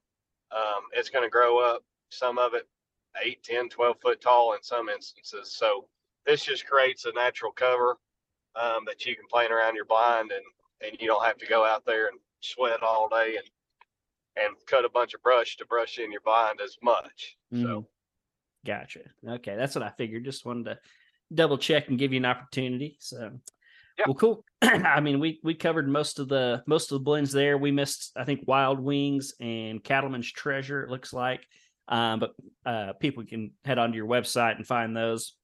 Um, it's going to grow up, some of it 8, 10, 12 foot tall in some instances. So this just creates a natural cover um, that you can plant around your blind and, and you don't have to go out there and sweat all day and and cut a bunch of brush to brush in your blind as much. Mm. So, gotcha. Okay, that's what I figured. Just wanted to double check and give you an opportunity. So, well, cool. I mean, we we covered most of the most of the blends there. We missed, I think, Wild Wings and Cattleman's Treasure. It looks like, um, but uh, people can head onto your website and find those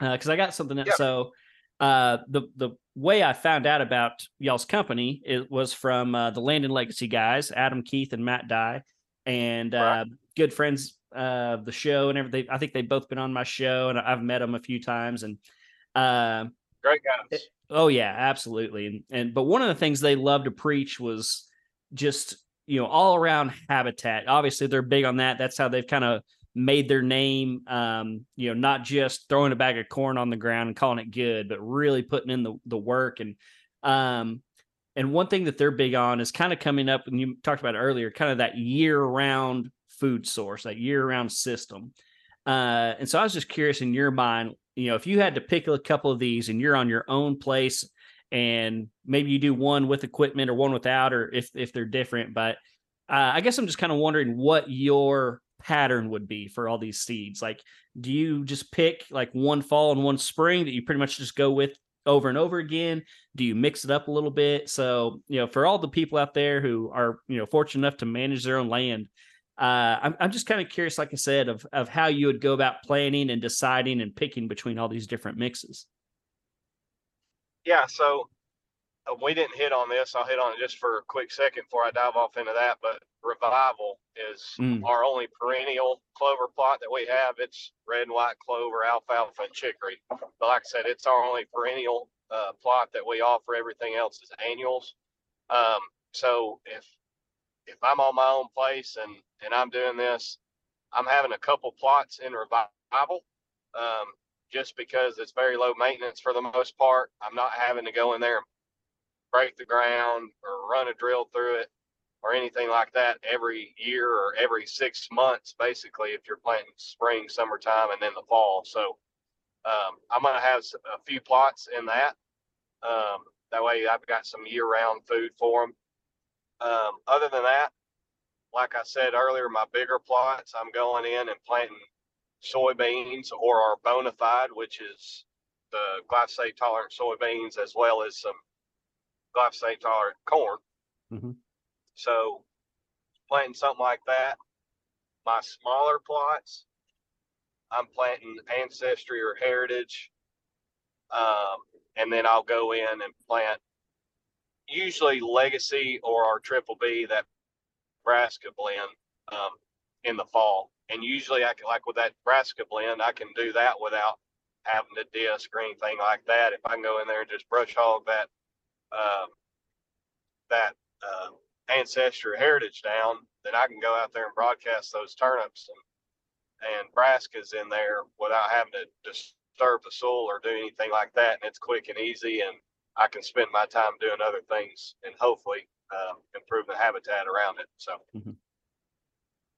because uh, I got something. Yep. So uh, the the way I found out about y'all's company it was from uh, the Land and Legacy guys, Adam Keith and Matt Dye, and uh, good friends of the show and everything. I think they've both been on my show, and I've met them a few times. And uh, great guys. Oh yeah, absolutely. And and but one of the things they love to preach was just you know all around habitat. Obviously, they're big on that. That's how they've kind of made their name um, you know not just throwing a bag of corn on the ground and calling it good but really putting in the, the work and um, and one thing that they're big on is kind of coming up and you talked about earlier kind of that year round food source that year round system uh, and so i was just curious in your mind you know if you had to pick a couple of these and you're on your own place and maybe you do one with equipment or one without or if if they're different but uh, i guess i'm just kind of wondering what your pattern would be for all these seeds? Like, do you just pick like one fall and one spring that you pretty much just go with over and over again? Do you mix it up a little bit? So, you know, for all the people out there who are, you know, fortunate enough to manage their own land, uh, I'm, I'm just kind of curious, like I said, of, of how you would go about planning and deciding and picking between all these different mixes. Yeah. So uh, we didn't hit on this. I'll hit on it just for a quick second before I dive off into that. But Revival is mm. our only perennial clover plot that we have. It's red and white clover, alfalfa, and chicory. But like I said, it's our only perennial uh, plot that we offer. Everything else is annuals. Um, so if if I'm on my own place and and I'm doing this, I'm having a couple plots in Revival. Um, just because it's very low maintenance for the most part. I'm not having to go in there break the ground or run a drill through it or anything like that every year or every six months, basically, if you're planting spring, summertime, and then the fall. So um, I'm going to have a few plots in that. Um, that way, I've got some year round food for them. Um, other than that, like I said earlier, my bigger plots, I'm going in and planting soybeans or our bona fide, which is the glyphosate tolerant soybeans, as well as some glyphosate tolerant corn. Mm-hmm. So planting something like that. My smaller plots, I'm planting ancestry or heritage. Um, and then I'll go in and plant usually legacy or our triple B that brassica blend um, in the fall. And usually I can like with that brassica blend, I can do that without having to disc or anything like that. If I can go in there and just brush hog that um, that uh, ancestry heritage down, then I can go out there and broadcast those turnips and and brassicas in there without having to disturb the soil or do anything like that. And it's quick and easy, and I can spend my time doing other things and hopefully uh, improve the habitat around it. So, mm-hmm.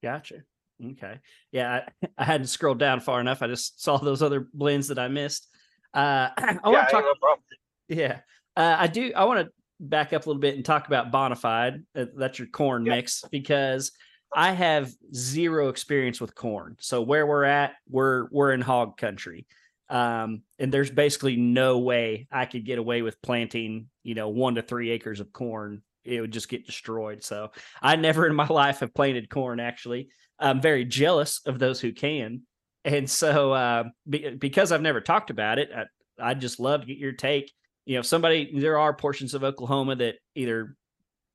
gotcha. Okay. Yeah, I, I, hadn't scrolled down far enough. I just saw those other blends that I missed. Uh, I yeah, want to talk. No yeah, uh, I do. I want to back up a little bit and talk about Bonafide. Uh, that's your corn yep. mix because I have zero experience with corn. So where we're at, we're we're in hog country. Um, and there's basically no way I could get away with planting, you know, one to three acres of corn. It would just get destroyed. So I never in my life have planted corn. Actually, I'm very jealous of those who can. And so, uh, be, because I've never talked about it, I, I'd just love to get your take you know, somebody there are portions of Oklahoma that either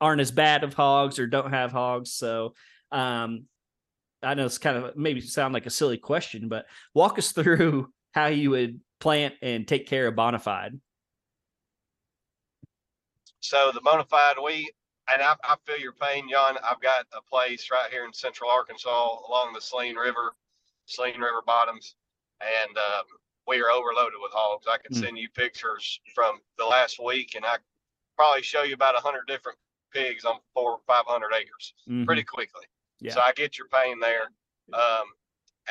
aren't as bad of hogs or don't have hogs. So um I know it's kind of maybe sound like a silly question, but walk us through how you would plant and take care of bonafide. So the bonafide, we and I, I feel your pain, John. I've got a place right here in Central Arkansas along the Saline River, Saline River bottoms, and um, we are overloaded with hogs. I can Mm. send you pictures from the last week, and I probably show you about a hundred different pigs on four or five hundred acres Mhm. pretty quickly. Yeah. So I get your pain there. Um,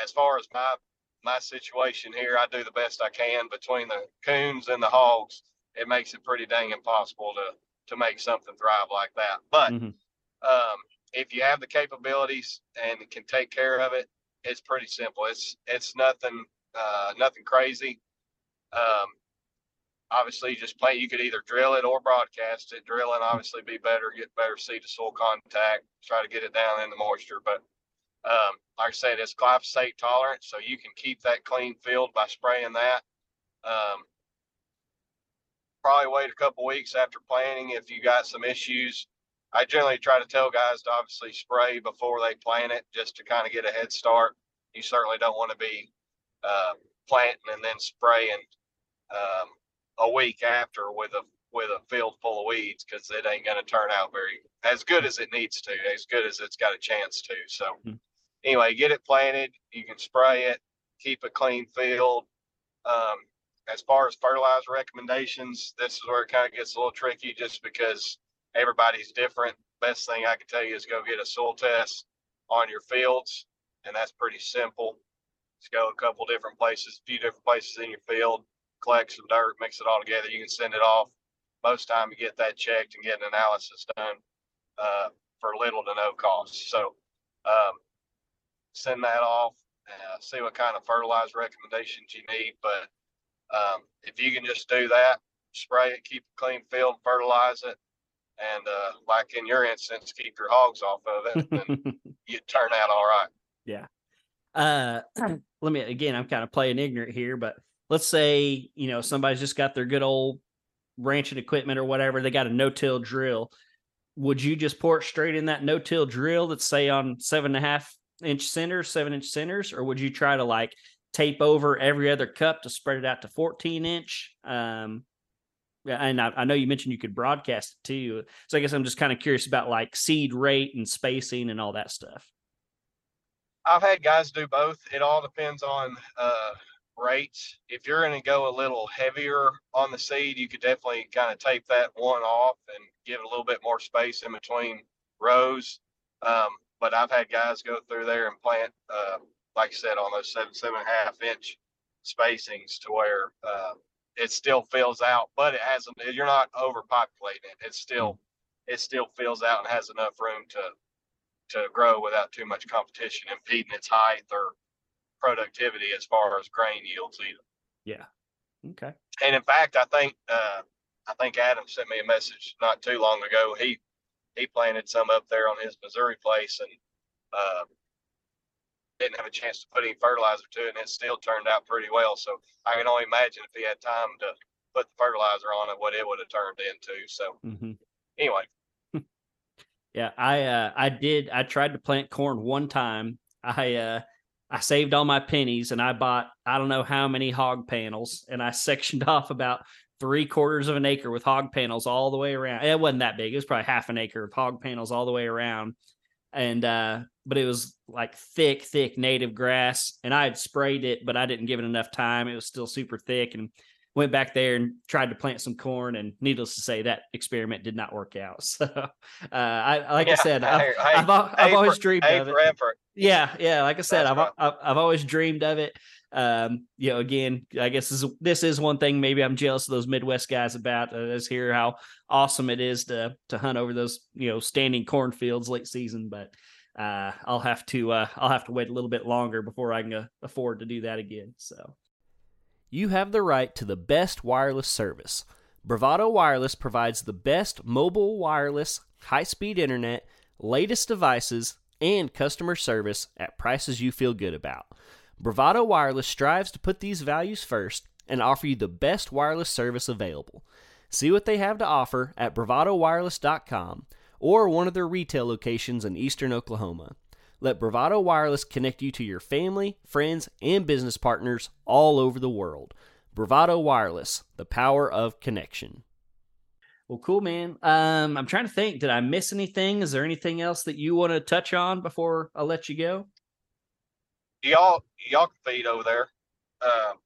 as far as my my situation here, I do the best I can between the coons and the hogs. It makes it pretty dang impossible to to make something thrive like that. But Mhm. um, if you have the capabilities and can take care of it, it's pretty simple. It's it's nothing uh, nothing crazy. Um, obviously, just play. You could either drill it or broadcast it. Drilling obviously be better, get better seed to soil contact, try to get it down in the moisture. But um, like I said, it's glyphosate tolerant, so you can keep that clean field by spraying that. Um, probably wait a couple weeks after planting if you got some issues. I generally try to tell guys to obviously spray before they plant it just to kind of get a head start. You certainly don't want to be uh, planting and then spraying um, a week after with a with a field full of weeds because it ain't going to turn out very as good as it needs to, as good as it's got a chance to. So Hmm. Anyway, get it planted. You can spray it. Keep a clean field. Um, as far as fertilizer recommendations, this is where it kind of gets a little tricky just because everybody's different. Best thing I can tell you is go get a soil test on your fields, and that's pretty simple. Just go a couple different places, a few different places in your field, collect some dirt, mix it all together. You can send it off. Most time you get that checked and get an analysis done uh, for little to no cost. So um, send that off, uh, see what kind of fertilizer recommendations you need. But um, if you can just do that, spray it, keep a clean field, fertilize it, and uh, like in your instance, keep your hogs off of it, and you turn out all right. Yeah. Uh let me again i'm kind of playing ignorant here but let's say you know somebody's just got their good old ranching equipment or whatever they got a no-till drill would you just pour it straight in that no-till drill that's say on seven and a half inch centers seven inch centers or would you try to like tape over every other cup to spread it out to 14 inch um and I, I know you mentioned you could broadcast it too so i guess i'm just kind of curious about like seed rate and spacing and all that stuff I've had guys do both. It all depends on uh, rates. If you're going to go a little heavier on the seed, you could definitely kind of tape that one off and give it a little bit more space in between rows. Um, but I've had guys go through there and plant, uh, like I said, on those seven, seven and a half inch spacings to where uh, it still fills out, but it hasn't. you're not overpopulating it. It still, it still fills out and has enough room to to grow without too much competition impeding its height or productivity as far as grain yields either. Yeah. Okay And in fact, I think uh, I think Adam sent me a message not too long ago. He he planted some up there on his Missouri place and uh, didn't have a chance to put any fertilizer to it, and it still turned out pretty well. So I can only imagine if he had time to put the fertilizer on it, what it would have turned into. So hmm anyway, Yeah, I uh I did I tried to plant corn one time. I uh I saved all my pennies and I bought I don't know how many hog panels and I sectioned off about three quarters of an acre with hog panels all the way around. It wasn't that big. It was probably half an acre of hog panels all the way around. And uh but it was like thick, thick native grass. And I had sprayed it, but I didn't give it enough time. It was still super thick and went back there and tried to plant some corn and needless to say that experiment did not work out so uh i like i Yeah, said i've, I've, I've always dreamed of it yeah yeah like i said That's I've, I've i've always dreamed of it um you know again i guess this is, this is one thing maybe i'm jealous of those midwest guys about uh, is hear how awesome it is to to hunt over those you know standing cornfields late season but uh i'll have to uh i'll have to wait a little bit longer before i can uh, afford to do that again so you have the right to the best wireless service. Bravado Wireless provides the best mobile wireless, high speed internet, latest devices, and customer service at prices you feel good about. Bravado Wireless strives to put these values first and offer you the best wireless service available. See what they have to offer at bravadowireless.com or one of their retail locations in eastern Oklahoma. Let Bravado Wireless connect you to your family, friends, and business partners all over the world. Bravado Wireless, the power of connection. Well, cool, man. Um, I'm trying to think. Did I miss anything? Is there anything else that you want to touch on before I let you go? Y'all, y'all can feed over there. Um,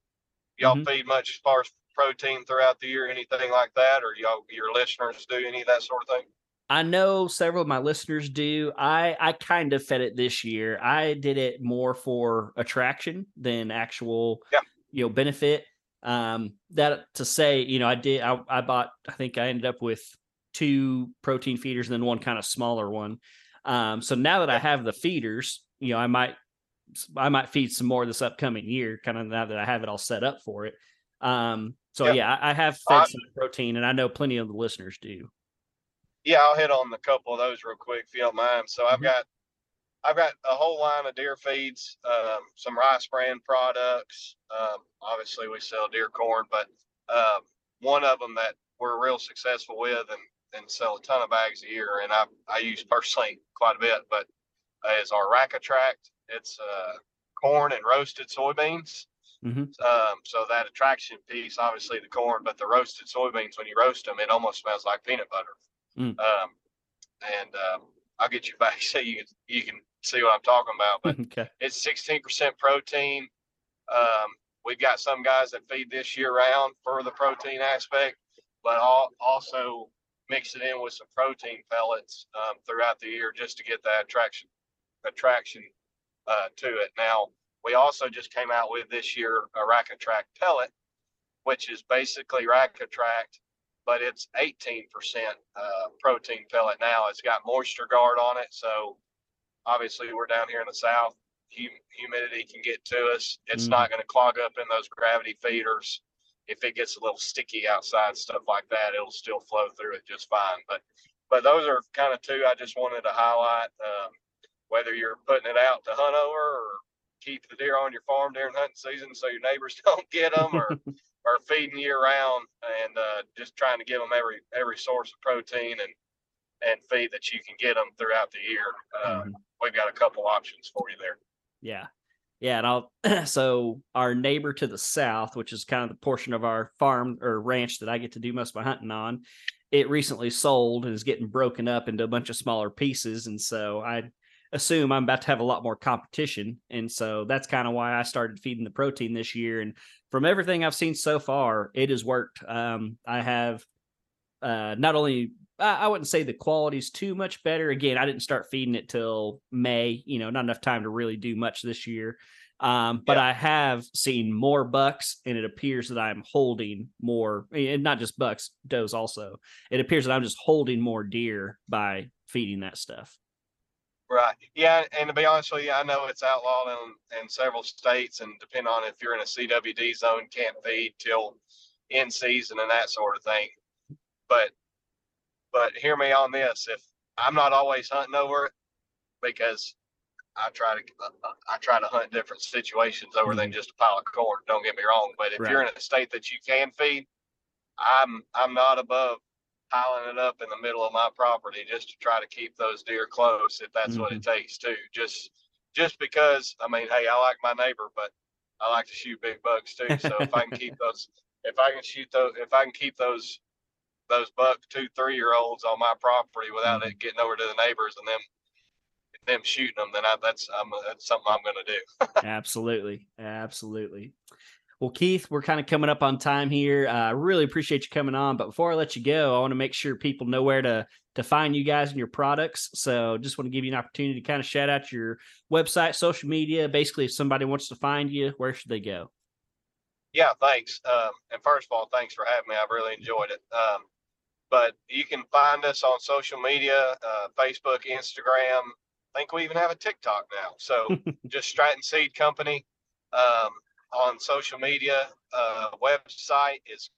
y'all mm-hmm. feed much as far as protein throughout the year, anything like that, or y'all, your listeners do any of that sort of thing? I know several of my listeners do. I I kind of fed it this year. I did it more for attraction than actual yeah. you know benefit. Um that to say, you know, I did I, I bought I think I ended up with two protein feeders and then one kind of smaller one. Um so now that I have the feeders, you know, I might I might feed some more this upcoming year, kind of now that I have it all set up for it. Um so yeah, yeah I, I have fed some protein and I know plenty of the listeners do yeah, I'll hit on a couple of those real quick if you don't mind. So I've mm-hmm. got I've got a whole line of deer feeds, um, some rice bran products. Um, obviously, we sell deer corn, but um, one of them that we're real successful with and, and sell a ton of bags a year, and I, I use personally quite a bit, but uh, is our Rack Attract. It's uh, corn and roasted soybeans. Mm-hmm. Um, so that attraction piece, obviously the corn, but the roasted soybeans, when you roast them, it almost smells like peanut butter. Mm. Um, and um, I'll get you back so you can you can see what I'm talking about. But okay. it's 16% protein. Um, we've got some guys that feed this year round for the protein aspect, but all, also mix it in with some protein pellets um, throughout the year just to get that attraction attraction uh, to it. Now we also just came out with this year a Rack Attract pellet, which is basically Rack Attract but it's 18% uh, protein pellet now. It's got moisture guard on it. So obviously, we're down here in the south. Hum- humidity can get to us. It's mm-hmm. not going to clog up in those gravity feeders. If it gets a little sticky outside, stuff like that, it'll still flow through it just fine. But but those are kind of two I just wanted to highlight. Um, whether you're putting it out to hunt over or keep the deer on your farm during hunting season so your neighbors don't get them, or are feeding year round and uh, just trying to give them every every source of protein and and feed that you can get them throughout the year. Uh, mm-hmm. We've got a couple options for you there. Yeah. Yeah, and I'll so our neighbor to the south, which is kind of the portion of our farm or ranch that I get to do most of my hunting on, it recently sold and is getting broken up into a bunch of smaller pieces. And so I assume I'm about to have a lot more competition. And so that's kind of why I started feeding the protein this year. And from everything I've seen so far, it has worked. Um, I have uh, not only I wouldn't say the quality's too much better. Again, I didn't start feeding it till May. You know, not enough time to really do much this year. Um, but yeah. I have seen more bucks, and it appears that I'm holding more, and not just bucks, does also. It appears that I'm just holding more deer by feeding that stuff. Right. Yeah, and to be honest with you, I know it's outlawed in, in several states, and depending on if you're in a CWD zone, can't feed till in season and that sort of thing. But but hear me on this: if I'm not always hunting over it, because I try to uh, I try to hunt different situations over mm-hmm. than just a pile of corn. Don't get me wrong, but if right. you're in a state that you can feed, I'm I'm not above piling it up in the middle of my property just to try to keep those deer close if that's mm-hmm. what it mm-hmm. takes too. Just just because I mean, hey, I like my neighbor, but I like to shoot big bucks too. So if I can keep those if I can shoot those if I can keep those those buck two, three year olds on my property without mm-hmm. it getting over to the neighbors and them them shooting them, then I, that's I'm, that's something I'm going to do. absolutely, absolutely. Well, Keith, we're kind of coming up on time here. I uh, really appreciate you coming on. But before I let you go, I want to make sure people know where to to find you guys and your products. So just want to give you an opportunity to kind of shout out your website, social media. Basically, if somebody wants to find you, where should they go? Yeah, thanks. Um, and first of all, thanks for having me. I've really enjoyed it. Um, but you can find us on social media, uh, Facebook, Instagram. I think we even have a TikTok now. So just Stratton Seed Company. Um, on social media. Uh, website is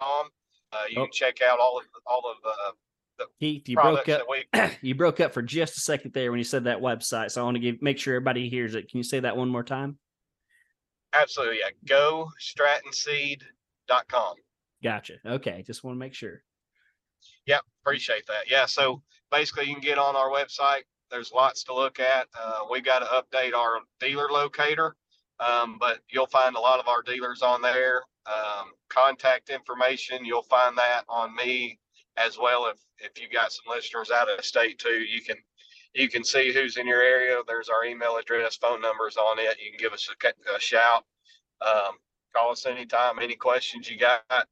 on. Uh, you oh. can check out all of all of uh, the Keith, you broke up. We... you broke up for just a second there when you said that website. So I want to give make sure everybody hears it. Can you say that one more time? Absolutely. Yeah. Go strattonseed.com. Gotcha. Okay. Just want to make sure. Yep. Appreciate that. Yeah. So basically, you can get on our website, There's lots to look at. Uh, we got to update our dealer locator, um, but you'll find a lot of our dealers on there. Um, contact information, you'll find that on me as well. If if you got some listeners out of state too, you can you can see who's in your area. There's our email address, phone numbers on it. You can give us a, a shout. Um, call us anytime. Any questions you got.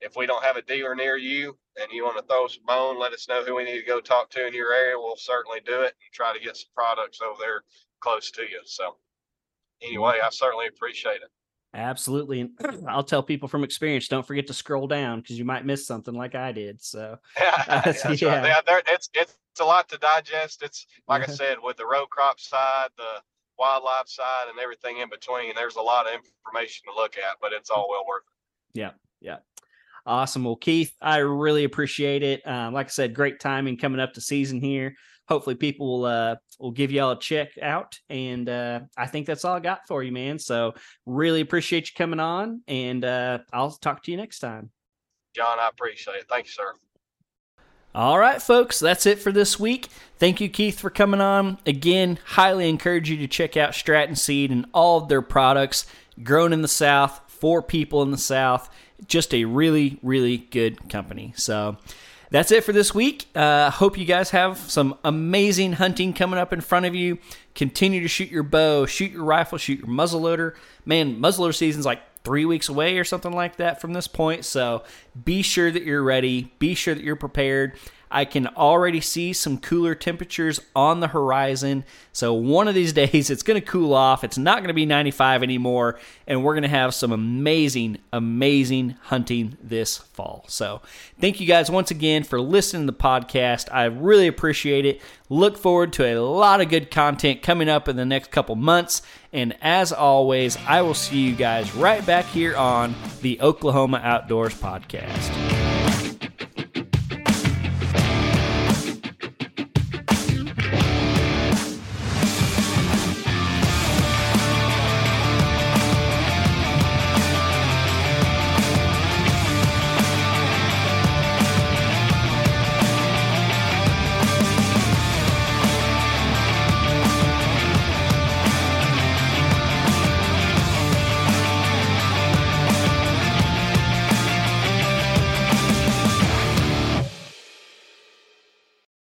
If we don't have a dealer near you and you want to throw some bone, let us know who we need to go talk to in your area. We'll certainly do it and try to get some products over there close to you. So, anyway, I certainly appreciate it. Absolutely. And I'll tell people from experience don't forget to scroll down because you might miss something like I did. So, yeah, yeah. Right. yeah it's, it's, it's a lot to digest. It's like I said, with the row crop side, the wildlife side, and everything in between, there's a lot of information to look at, but it's all well worth it. Yeah. Yeah. Awesome. Well, Keith, I really appreciate it. Um, like I said, great timing coming up to season here. Hopefully, people will uh, will give y'all a check out, and uh, I think that's all I got for you, man. So, really appreciate you coming on, and uh, I'll talk to you next time. John, I appreciate it. Thank you, sir. All right, folks, that's it for this week. Thank you, Keith, for coming on. Again, highly encourage you to check out Stratton Seed and all of their products grown in the South for people in the South. Just a really, really good company. So that's it for this week. Uh, hope you guys have some amazing hunting coming up in front of you. Continue to shoot your bow, shoot your rifle, shoot your muzzleloader. Man, muzzleloader season's like three weeks away or something like that from this point. So be sure that you're ready. Be sure that you're prepared. I can already see some cooler temperatures on the horizon. So one of these days it's going to cool off. It's not going to be 95 anymore and we're going to have some amazing amazing hunting this fall. So thank you guys once again for listening to the podcast. I really appreciate it. Look forward to a lot of good content coming up in the next couple months. And as always, I will see you guys right back here on the Oklahoma Outdoors Podcast.